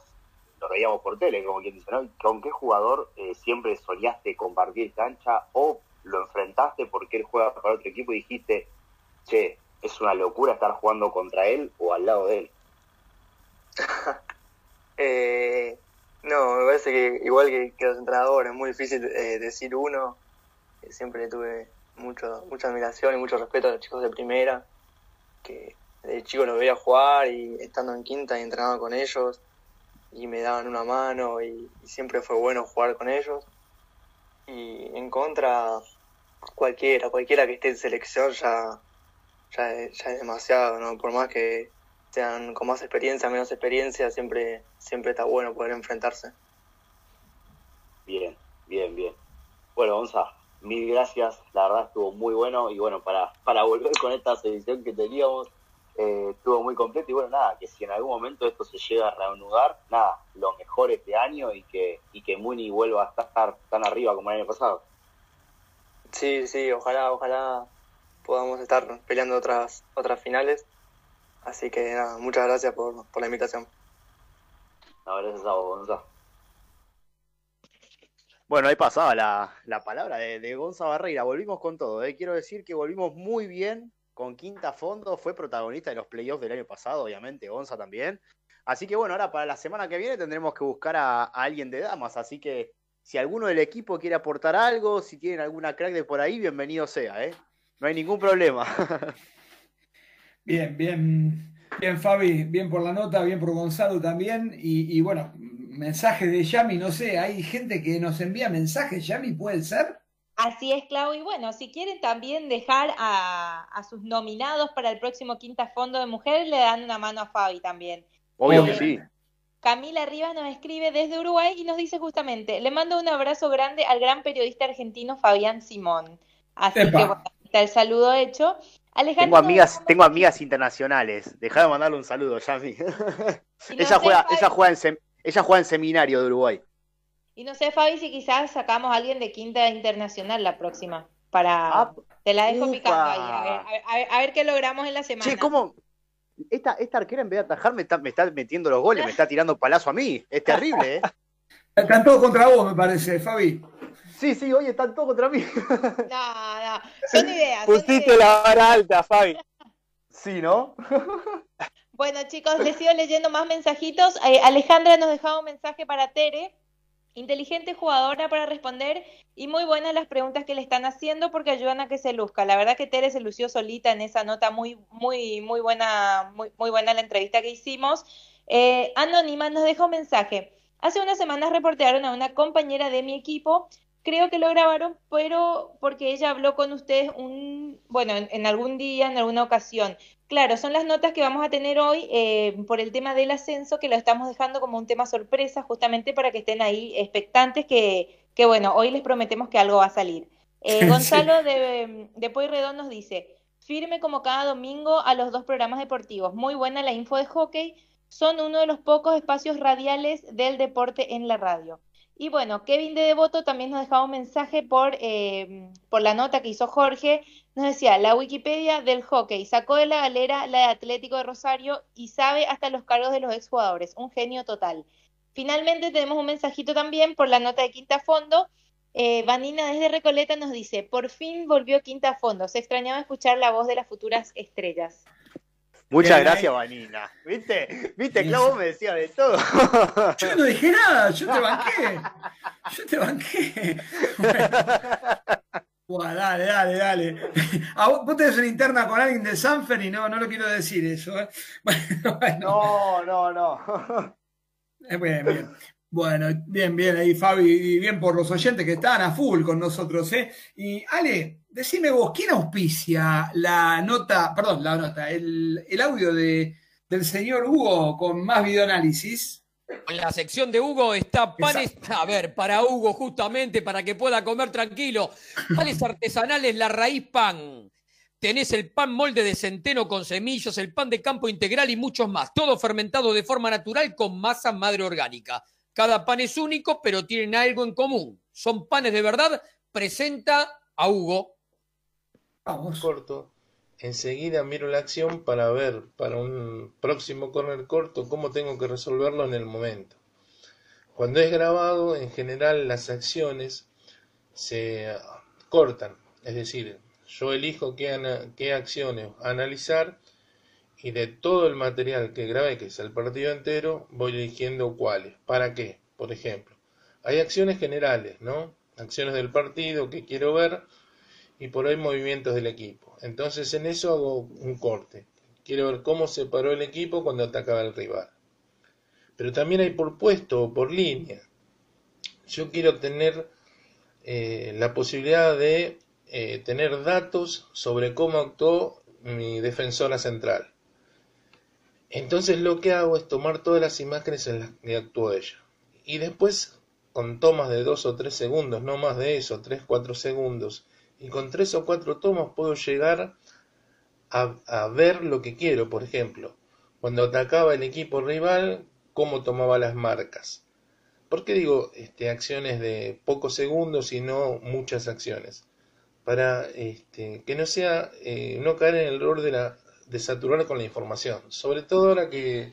lo veíamos por tele, como quien dice, ¿no? ¿Con qué jugador eh, siempre soñaste compartir cancha o lo enfrentaste porque él juega para otro equipo y dijiste, che, es una locura estar jugando contra él o al lado de él?
eh, no, me parece que igual que, los entrenadores, es muy difícil eh, decir uno. siempre tuve mucho, mucha admiración y mucho respeto a los chicos de primera, que de chico los veía jugar y estando en quinta y entrenando con ellos y me daban una mano y, siempre fue bueno jugar con ellos. Y en contra, cualquiera, cualquiera que esté en selección ya, ya es demasiado, ¿no? Por más que sean con más experiencia, menos experiencia, siempre, siempre está bueno poder enfrentarse.
Bien, bien, bien. Bueno, Gonza, mil gracias, la verdad estuvo muy bueno y bueno, para, para volver con esta selección que teníamos, eh, estuvo muy completo y bueno, nada, que si en algún momento esto se llega a reanudar, nada, lo mejor este año y que, y que Muni vuelva a estar tan arriba como el año pasado.
Sí, sí, ojalá, ojalá podamos estar peleando otras, otras finales. Así que nada, muchas gracias por, por la invitación.
No, gracias a vos, Gonza.
Bueno, ahí pasaba la, la palabra de, de, Gonza Barreira. Volvimos con todo. ¿eh? Quiero decir que volvimos muy bien con Quinta Fondo, fue protagonista de los playoffs del año pasado, obviamente, Gonza también. Así que bueno, ahora para la semana que viene tendremos que buscar a, a, alguien de damas, así que si alguno del equipo quiere aportar algo, si tienen alguna crack de por ahí, bienvenido sea, ¿eh? No hay ningún problema.
bien, bien. Bien, Fabi, bien por la nota, bien por Gonzalo también. Y, y bueno, mensajes de Yami, no sé, hay gente que nos envía mensajes, Yami, ¿puede ser?
Así es, Clau. Y bueno, si quieren también dejar a, a sus nominados para el próximo Quinta Fondo de Mujeres, le dan una mano a Fabi también.
Obvio
Eh,
que sí.
Camila Rivas nos escribe desde Uruguay y nos dice justamente, le mando un abrazo grande al gran periodista argentino Fabián Simón. Así
Epa.
que bueno, está el saludo hecho. Alejandro
Tengo amigas, tengo amigas internacionales. Dejá de mandarle un saludo, Yami.
No
ella, juega,
Fabi-
ella, juega en sem- ella juega en seminario de Uruguay.
Y no sé, Fabi, si quizás sacamos a alguien de Quinta Internacional la próxima. Para.
Ah,
te la dejo
ufa.
picando ahí. A ver, a ver- a ver- a ver qué logramos en la semana.
Che, ¿cómo? Esta, esta arquera en vez de atajar me está, me está metiendo los goles, me está tirando palazo a mí. Es terrible, ¿eh?
Están todos contra vos, me parece, Fabi.
Sí, sí, oye, están todos contra mí.
No, no. Son ideas. son
Pusiste
ideas.
la vara alta, Fabi.
Sí, ¿no?
Bueno, chicos, les sigo leyendo más mensajitos. Eh, Alejandra nos dejaba un mensaje para Tere. Inteligente jugadora para responder y muy buenas las preguntas que le están haciendo porque ayudan a que se luzca. La verdad que Tere se lució solita en esa nota muy, muy, muy buena, muy, muy buena la entrevista que hicimos. Eh, Anónima nos deja un mensaje. Hace unas semanas reportearon a una compañera de mi equipo. Creo que lo grabaron, pero porque ella habló con ustedes un, bueno, en, en algún día, en alguna ocasión. Claro, son las notas que vamos a tener hoy eh, por el tema del ascenso, que lo estamos dejando como un tema sorpresa, justamente para que estén ahí expectantes, que, que bueno, hoy les prometemos que algo va a salir. Eh,
Sí.
Gonzalo de, de Pueyrredón nos dice, firme como cada domingo a los dos programas deportivos. Muy buena la info de hockey. Son uno de los pocos espacios radiales del deporte en la radio. Y bueno, Kevin de Devoto también nos dejaba un mensaje por, eh, por la nota que hizo Jorge. Nos decía, la Wikipedia del hockey sacó de la galera la de Atlético de Rosario y sabe hasta los cargos de los exjugadores. Un genio total. Finalmente tenemos un mensajito también por la nota de Quinta Fondo. Eh, Vanina desde Recoleta nos dice, por fin volvió Quinta Fondo. Se extrañaba escuchar la voz de las futuras estrellas.
Muchas gracias, Vanina. ¿Viste? ¿Viste? Claro, vos me decías de todo.
Yo no dije nada, yo te banqué. Yo te banqué. Buah, dale, dale, dale. A vos, vos tenés una interna con alguien de Sanfer y no, no lo quiero decir eso. ¿eh? Bueno, bueno.
No, no, no.
Eh, Bien, bien. Bueno, bien, bien ahí, Fabi, y bien por los oyentes que estaban a full con nosotros, ¿eh? Y Ale, decime vos, ¿quién auspicia la nota, perdón, la nota, el, el audio de, del señor Hugo con más videoanálisis?
En la sección de Hugo está panes, a ver, para Hugo justamente, para que pueda comer tranquilo. Panes artesanales La Raíz Pan. Tenés el pan molde de centeno con semillas, el pan de campo integral y muchos más. Todo fermentado de forma natural con masa madre orgánica. Cada pan es único, pero tienen algo en común. Son panes de verdad. Presenta a Hugo.
Vamos.
Corto. Enseguida miro la acción para ver para un próximo corner corto cómo tengo que resolverlo en el momento. Cuando es grabado, en general las acciones se cortan, es decir, yo elijo qué, ana- qué acciones analizar y de todo el material que grabé, que es el partido entero, voy eligiendo cuáles. ¿Para qué? Por ejemplo, hay acciones generales, ¿no? Acciones del partido que quiero ver y por ahí movimientos del equipo. Entonces en eso hago un corte. Quiero ver cómo se paró el equipo cuando atacaba el rival. Pero también hay por puesto o por línea. Yo quiero tener eh, la posibilidad de eh, tener datos sobre cómo actuó mi defensora central. Entonces lo que hago es tomar todas las imágenes en las que actuó ella. Y después, con tomas de dos o tres segundos, no más de eso, tres, cuatro segundos, y con tres o cuatro tomas puedo llegar a, a ver lo que quiero. Por ejemplo, cuando atacaba el equipo rival, cómo tomaba las marcas. ¿Por qué digo este, acciones de pocos segundos y no muchas acciones? Para este, que no sea, eh, no caer en el error de, la, de saturar con la información. Sobre todo ahora que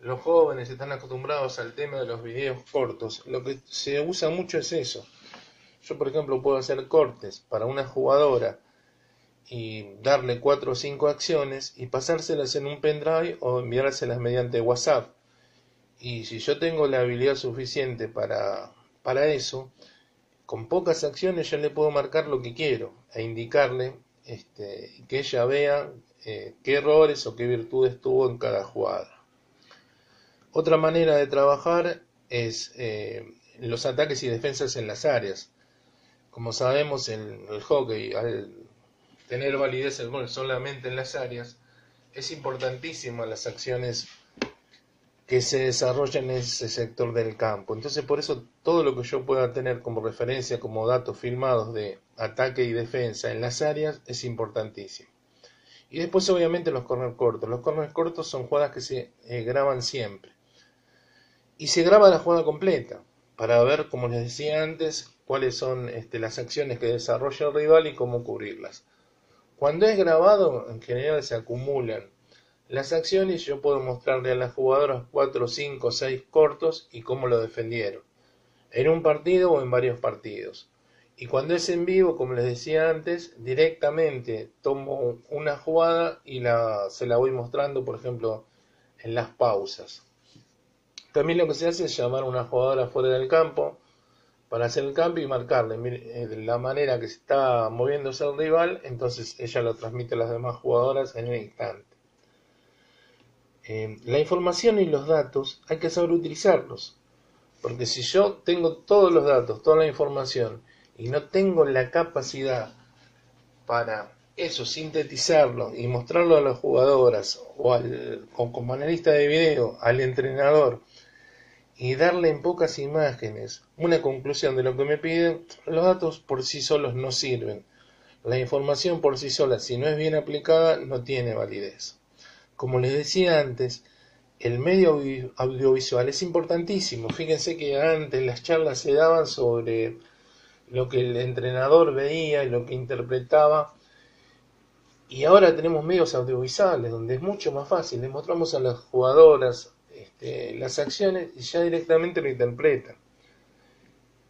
los jóvenes están acostumbrados al tema de los videos cortos. Lo que se usa mucho es eso. Yo, por ejemplo, puedo hacer cortes para una jugadora y darle cuatro o cinco acciones y pasárselas en un pendrive o enviárselas mediante WhatsApp. Y si yo tengo la habilidad suficiente para, para eso, con pocas acciones yo le puedo marcar lo que quiero e indicarle este, que ella vea eh, qué errores o qué virtudes tuvo en cada jugada. Otra manera de trabajar es eh, los ataques y defensas en las áreas. Como sabemos, en el hockey, al tener validez el gol solamente en las áreas, es importantísima las acciones que se desarrollan en ese sector del campo. Entonces, por eso todo lo que yo pueda tener como referencia, como datos filmados de ataque y defensa en las áreas, es importantísimo. Y después, obviamente, los corners cortos. Los corners cortos son jugadas que se eh, graban siempre. Y se graba la jugada completa, para ver, como les decía antes, cuáles son este, las acciones que desarrolla el rival y cómo cubrirlas. Cuando es grabado, en general se acumulan las acciones yo puedo mostrarle a las jugadoras 4, 5, 6 cortos y cómo lo defendieron, en un partido o en varios partidos. Y cuando es en vivo, como les decía antes, directamente tomo una jugada y la, se la voy mostrando, por ejemplo, en las pausas. También lo que se hace es llamar a una jugadora fuera del campo para hacer el cambio y marcarle eh, la manera que se está moviéndose el rival, entonces ella lo transmite a las demás jugadoras en el instante. Eh, la información y los datos hay que saber utilizarlos. Porque si yo tengo todos los datos, toda la información, y no tengo la capacidad para eso, sintetizarlo y mostrarlo a las jugadoras o, al, o como analista de video al entrenador y darle en pocas imágenes una conclusión de lo que me piden, los datos por sí solos no sirven. La información por sí sola, si no es bien aplicada, no tiene validez. Como les decía antes, el medio audiovisual es importantísimo. Fíjense que antes las charlas se daban sobre lo que el entrenador veía y lo que interpretaba. Y ahora tenemos medios audiovisuales donde es mucho más fácil. Le mostramos a las jugadoras este, las acciones y ya directamente lo interpretan.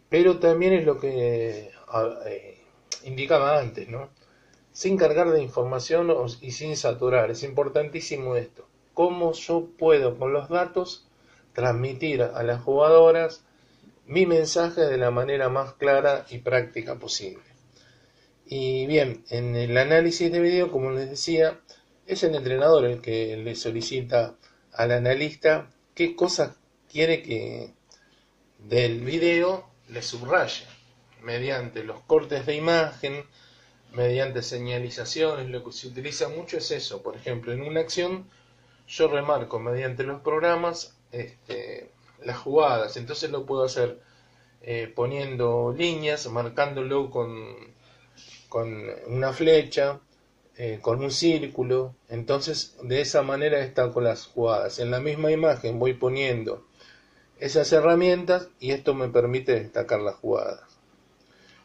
Pero también es lo que eh, indicaba antes, ¿no? sin cargar de información y sin saturar. Es importantísimo esto. ¿Cómo yo puedo con los datos transmitir a las jugadoras mi mensaje de la manera más clara y práctica posible? Y bien, en el análisis de video, como les decía, es el entrenador el que le solicita al analista qué cosas quiere que del video le subraye mediante los cortes de imagen, mediante señalizaciones, lo que se utiliza mucho es eso. Por ejemplo, en una acción yo remarco mediante los programas este, las jugadas, entonces lo puedo hacer eh, poniendo líneas, marcándolo con, con una flecha, eh, con un círculo, entonces de esa manera están con las jugadas. En la misma imagen voy poniendo esas herramientas y esto me permite destacar las jugadas.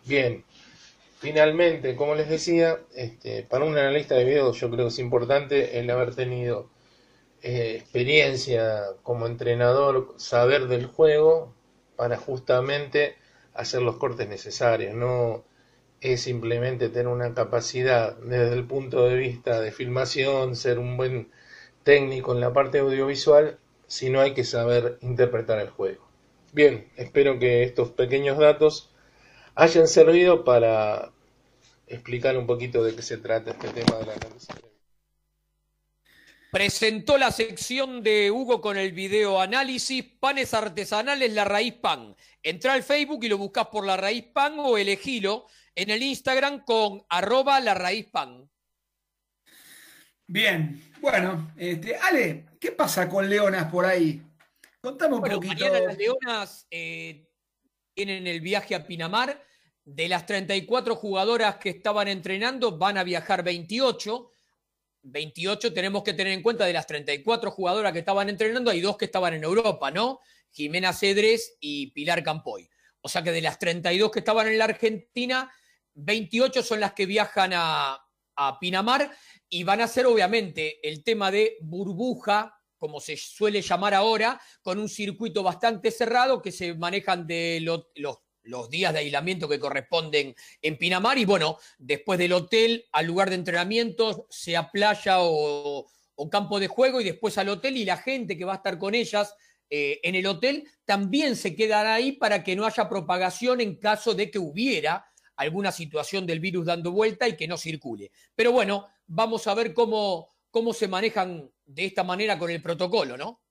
Bien, Finalmente, como les decía, este, para un analista de video yo creo que es importante el haber tenido eh, experiencia como entrenador, saber del juego para justamente hacer los cortes necesarios. No es simplemente tener una capacidad desde el punto de vista de filmación, ser un buen técnico en la parte audiovisual, sino hay que saber interpretar el juego. Bien, espero que estos pequeños datos hayan servido para explicar un poquito de qué se trata este tema de la análisis.
Presentó la sección de Hugo con el video análisis Panes Artesanales La Raíz Pan. Entra al Facebook y lo buscas por La Raíz Pan o elegilo en el Instagram con arroba La Raíz Pan.
Bien, bueno, este, Ale, ¿qué pasa con Leonas por ahí? Contame un poquito.
Mañana las Leonas eh, tienen el viaje a Pinamar de las 34 jugadoras que estaban entrenando, van a viajar 28. 28 tenemos que tener en cuenta de las 34 jugadoras que estaban entrenando, hay dos que estaban en Europa, ¿no? Jimena Cedres y Pilar Campoy. O sea que de las 32 que estaban en la Argentina, 28 son las que viajan a, a Pinamar y van a ser obviamente el tema de burbuja, como se suele llamar ahora, con un circuito bastante cerrado que se manejan de los los días de aislamiento que corresponden en Pinamar y bueno, después del hotel al lugar de entrenamiento, sea playa o, campo de juego y después al hotel y la gente que va a estar con ellas eh, en el hotel también se quedará ahí para que no haya propagación en caso de que hubiera alguna situación del virus dando vuelta y que no circule. Pero bueno, vamos a ver cómo, cómo se manejan de esta manera con el protocolo, ¿no?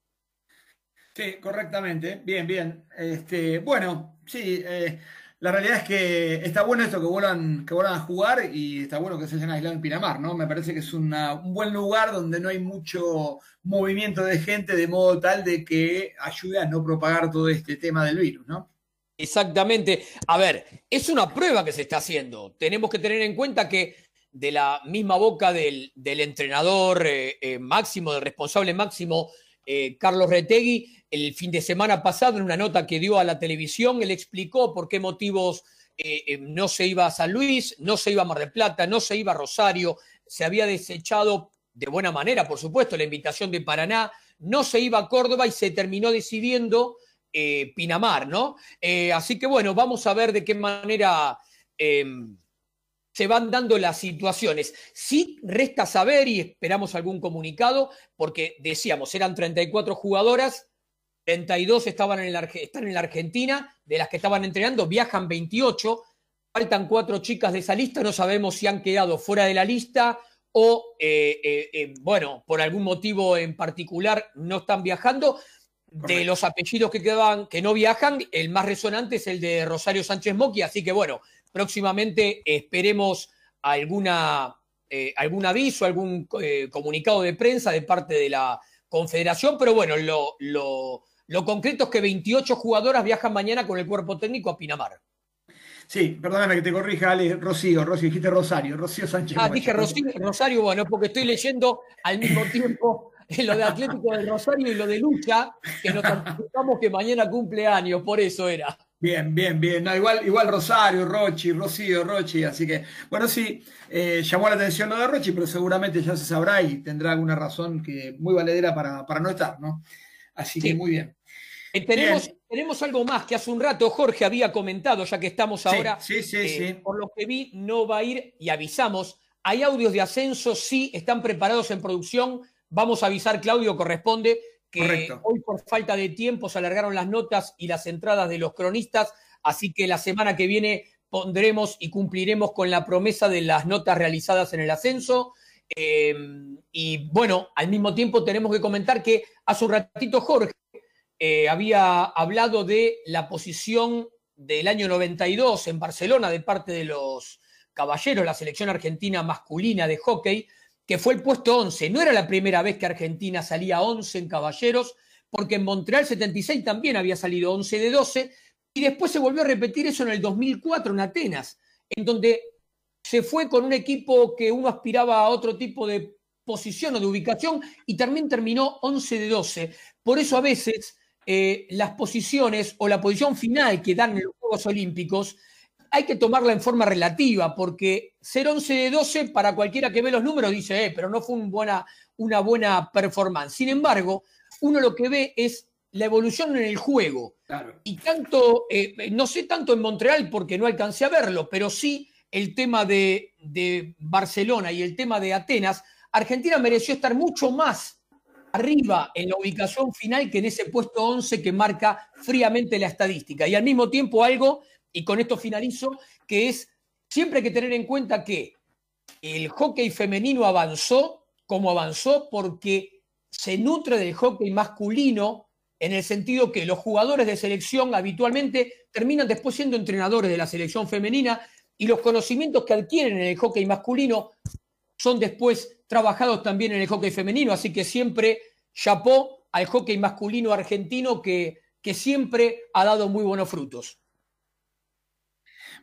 Sí, correctamente. Bien, bien. Este, bueno, sí, eh, la realidad es que está bueno esto que vuelvan, que vuelvan a jugar y está bueno que se hayan aislado en Pinamar, ¿no? Me parece que es un buen lugar donde no hay mucho movimiento de gente de modo tal de que ayude a no propagar todo este tema del virus, ¿no?
Exactamente. A ver, es una prueba que se está haciendo. Tenemos que tener en cuenta que de la misma boca del, del entrenador eh, eh, máximo, del responsable máximo, eh, Carlos Retegui, el fin de semana pasado, en una nota que dio a la televisión, él explicó por qué motivos eh, eh, no se iba a San Luis, no se iba a Mar del Plata, no se iba a Rosario, se había desechado de buena manera, por supuesto, la invitación de Paraná, no se iba a Córdoba y se terminó decidiendo Pinamar, ¿no? Así que bueno, vamos a ver de qué manera eh, se van dando las situaciones. Sí resta saber y esperamos algún comunicado, porque decíamos, eran 34 jugadoras, 32 estaban en la, están en la Argentina, de las que estaban entrenando, viajan 28, faltan cuatro chicas de esa lista, no sabemos si han quedado fuera de la lista o, eh, eh, eh, bueno, por algún motivo en particular no están viajando. De los apellidos que quedaban, que no viajan, el más resonante es el de Rosario Sánchez Moqui, así que bueno, próximamente esperemos alguna, eh, algún aviso, algún eh, comunicado de prensa de parte de la Confederación, pero bueno, lo, lo- lo concreto es que 28 jugadoras viajan mañana con el cuerpo técnico a Pinamar.
Sí, perdóname que te corrija, Ale, Rocío, Rocío, dijiste Rosario, Rocío Sánchez.
Ah, dije Rosario, Rosario, bueno, porque estoy leyendo al mismo tiempo lo de Atlético del Rosario y lo de Lucha, que nos anticipamos que mañana cumple años, por eso era.
Bien, bien, bien. No, igual, igual Rosario, Rochi, Rocío, Rochi, así que, bueno, sí, eh, llamó la atención lo de Rochi, pero seguramente ya se sabrá y tendrá alguna razón que muy valedera para, para no estar, ¿no? Así que muy bien.
Eh, tenemos, tenemos algo más que hace un rato Jorge había comentado, ya que estamos ahora.
sí, sí,
eh,
sí.
Por lo que vi, no va a ir y avisamos. Hay audios de ascenso, sí, están preparados en producción. Vamos a avisar, Claudio, corresponde que
Correcto.
hoy por falta de tiempo se alargaron las notas y las entradas de los cronistas, así que la semana que viene pondremos y cumpliremos con la promesa de las notas realizadas en el ascenso. Eh, y bueno, al mismo tiempo tenemos que comentar que hace un ratito Jorge eh, había hablado de la posición del año 92 en Barcelona de parte de los caballeros, la selección argentina masculina de hockey, que fue el puesto 11. No era la primera vez que Argentina salía 11 en caballeros, porque en Montreal 76 también había salido 11 de 12, y después se volvió a repetir eso en el 2004 en Atenas, en donde se fue con un equipo que uno aspiraba a otro tipo de posición o de ubicación y también terminó 11 de 12. Por eso a veces eh, las posiciones o la posición final que dan en los Juegos Olímpicos hay que tomarla en forma relativa, porque ser 11 de 12 para cualquiera que ve los números dice, eh, pero no fue un buena, una buena performance. Sin embargo, uno lo que ve es la evolución en el juego. Y tanto, eh, no sé tanto en Montreal porque no alcancé a verlo, pero sí el tema de, de Barcelona y el tema de Atenas, Argentina mereció estar mucho más arriba en la ubicación final que en ese puesto 11 que marca fríamente la estadística. Y al mismo tiempo algo, y con esto finalizo, que es siempre que tener en cuenta que el hockey femenino avanzó como avanzó porque se nutre del hockey masculino en el sentido que los jugadores de selección habitualmente terminan después siendo entrenadores de la selección femenina y los conocimientos que adquieren en el hockey masculino son después trabajados también en el hockey femenino, así que siempre chapó al hockey masculino argentino que, que siempre ha dado muy buenos frutos.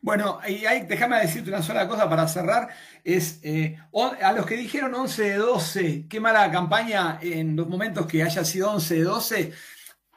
Bueno, y ahí, déjame decirte una sola cosa para cerrar, es eh, a los que dijeron 11 de 12, qué mala campaña en los momentos que haya sido 11 de 12,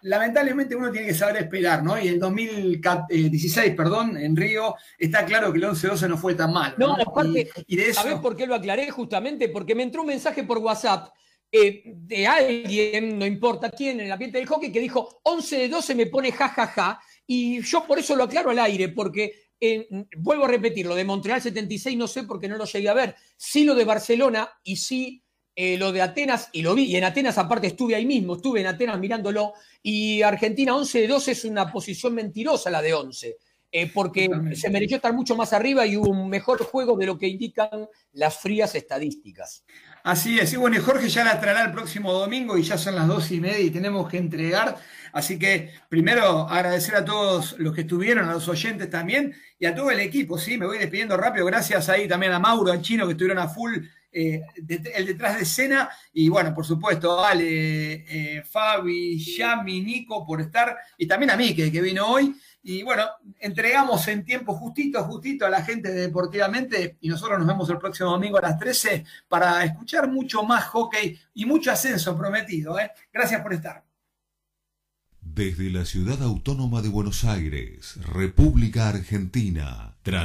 lamentablemente uno tiene que saber esperar, ¿no? Y en 2016, perdón, en Río, está claro que el 11 de 12 no fue tan malo.
No,
¿no?
aparte,
y, y de eso...
¿sabés por qué lo aclaré? Justamente porque me entró un mensaje por WhatsApp eh, de alguien, no importa quién, en el ambiente del hockey, que dijo 11 de 12 me pone jajaja, y yo por eso lo aclaro al aire, porque eh, vuelvo a repetir, lo de Montreal 76 no sé porque no lo llegué a ver, sí lo de Barcelona y sí eh, lo de Atenas, y lo vi, y en Atenas aparte estuve ahí mismo, estuve en Atenas mirándolo, y Argentina 11 de 12 es una posición mentirosa la de 11. eh, porque se mereció estar mucho más arriba y hubo un mejor juego de lo que indican las frías estadísticas.
Así es, y bueno, y Jorge ya la traerá el próximo domingo y ya son las dos y media y tenemos que entregar. Así que primero agradecer a todos los que estuvieron, a los oyentes también y a todo el equipo, sí, me voy despidiendo rápido. Gracias ahí también a Mauro, al chino que estuvieron a full eh, el detrás de escena y bueno, por supuesto, Ale, eh, Fabi, Yami, Nico por estar y también a mí que, que vino hoy. Y bueno, entregamos en tiempo justito, justito a la gente de Deportivamente y nosotros nos vemos el próximo domingo a las 13 para escuchar mucho más hockey y mucho ascenso prometido. ¿eh? Gracias por estar.
Desde la ciudad autónoma de Buenos Aires, República Argentina,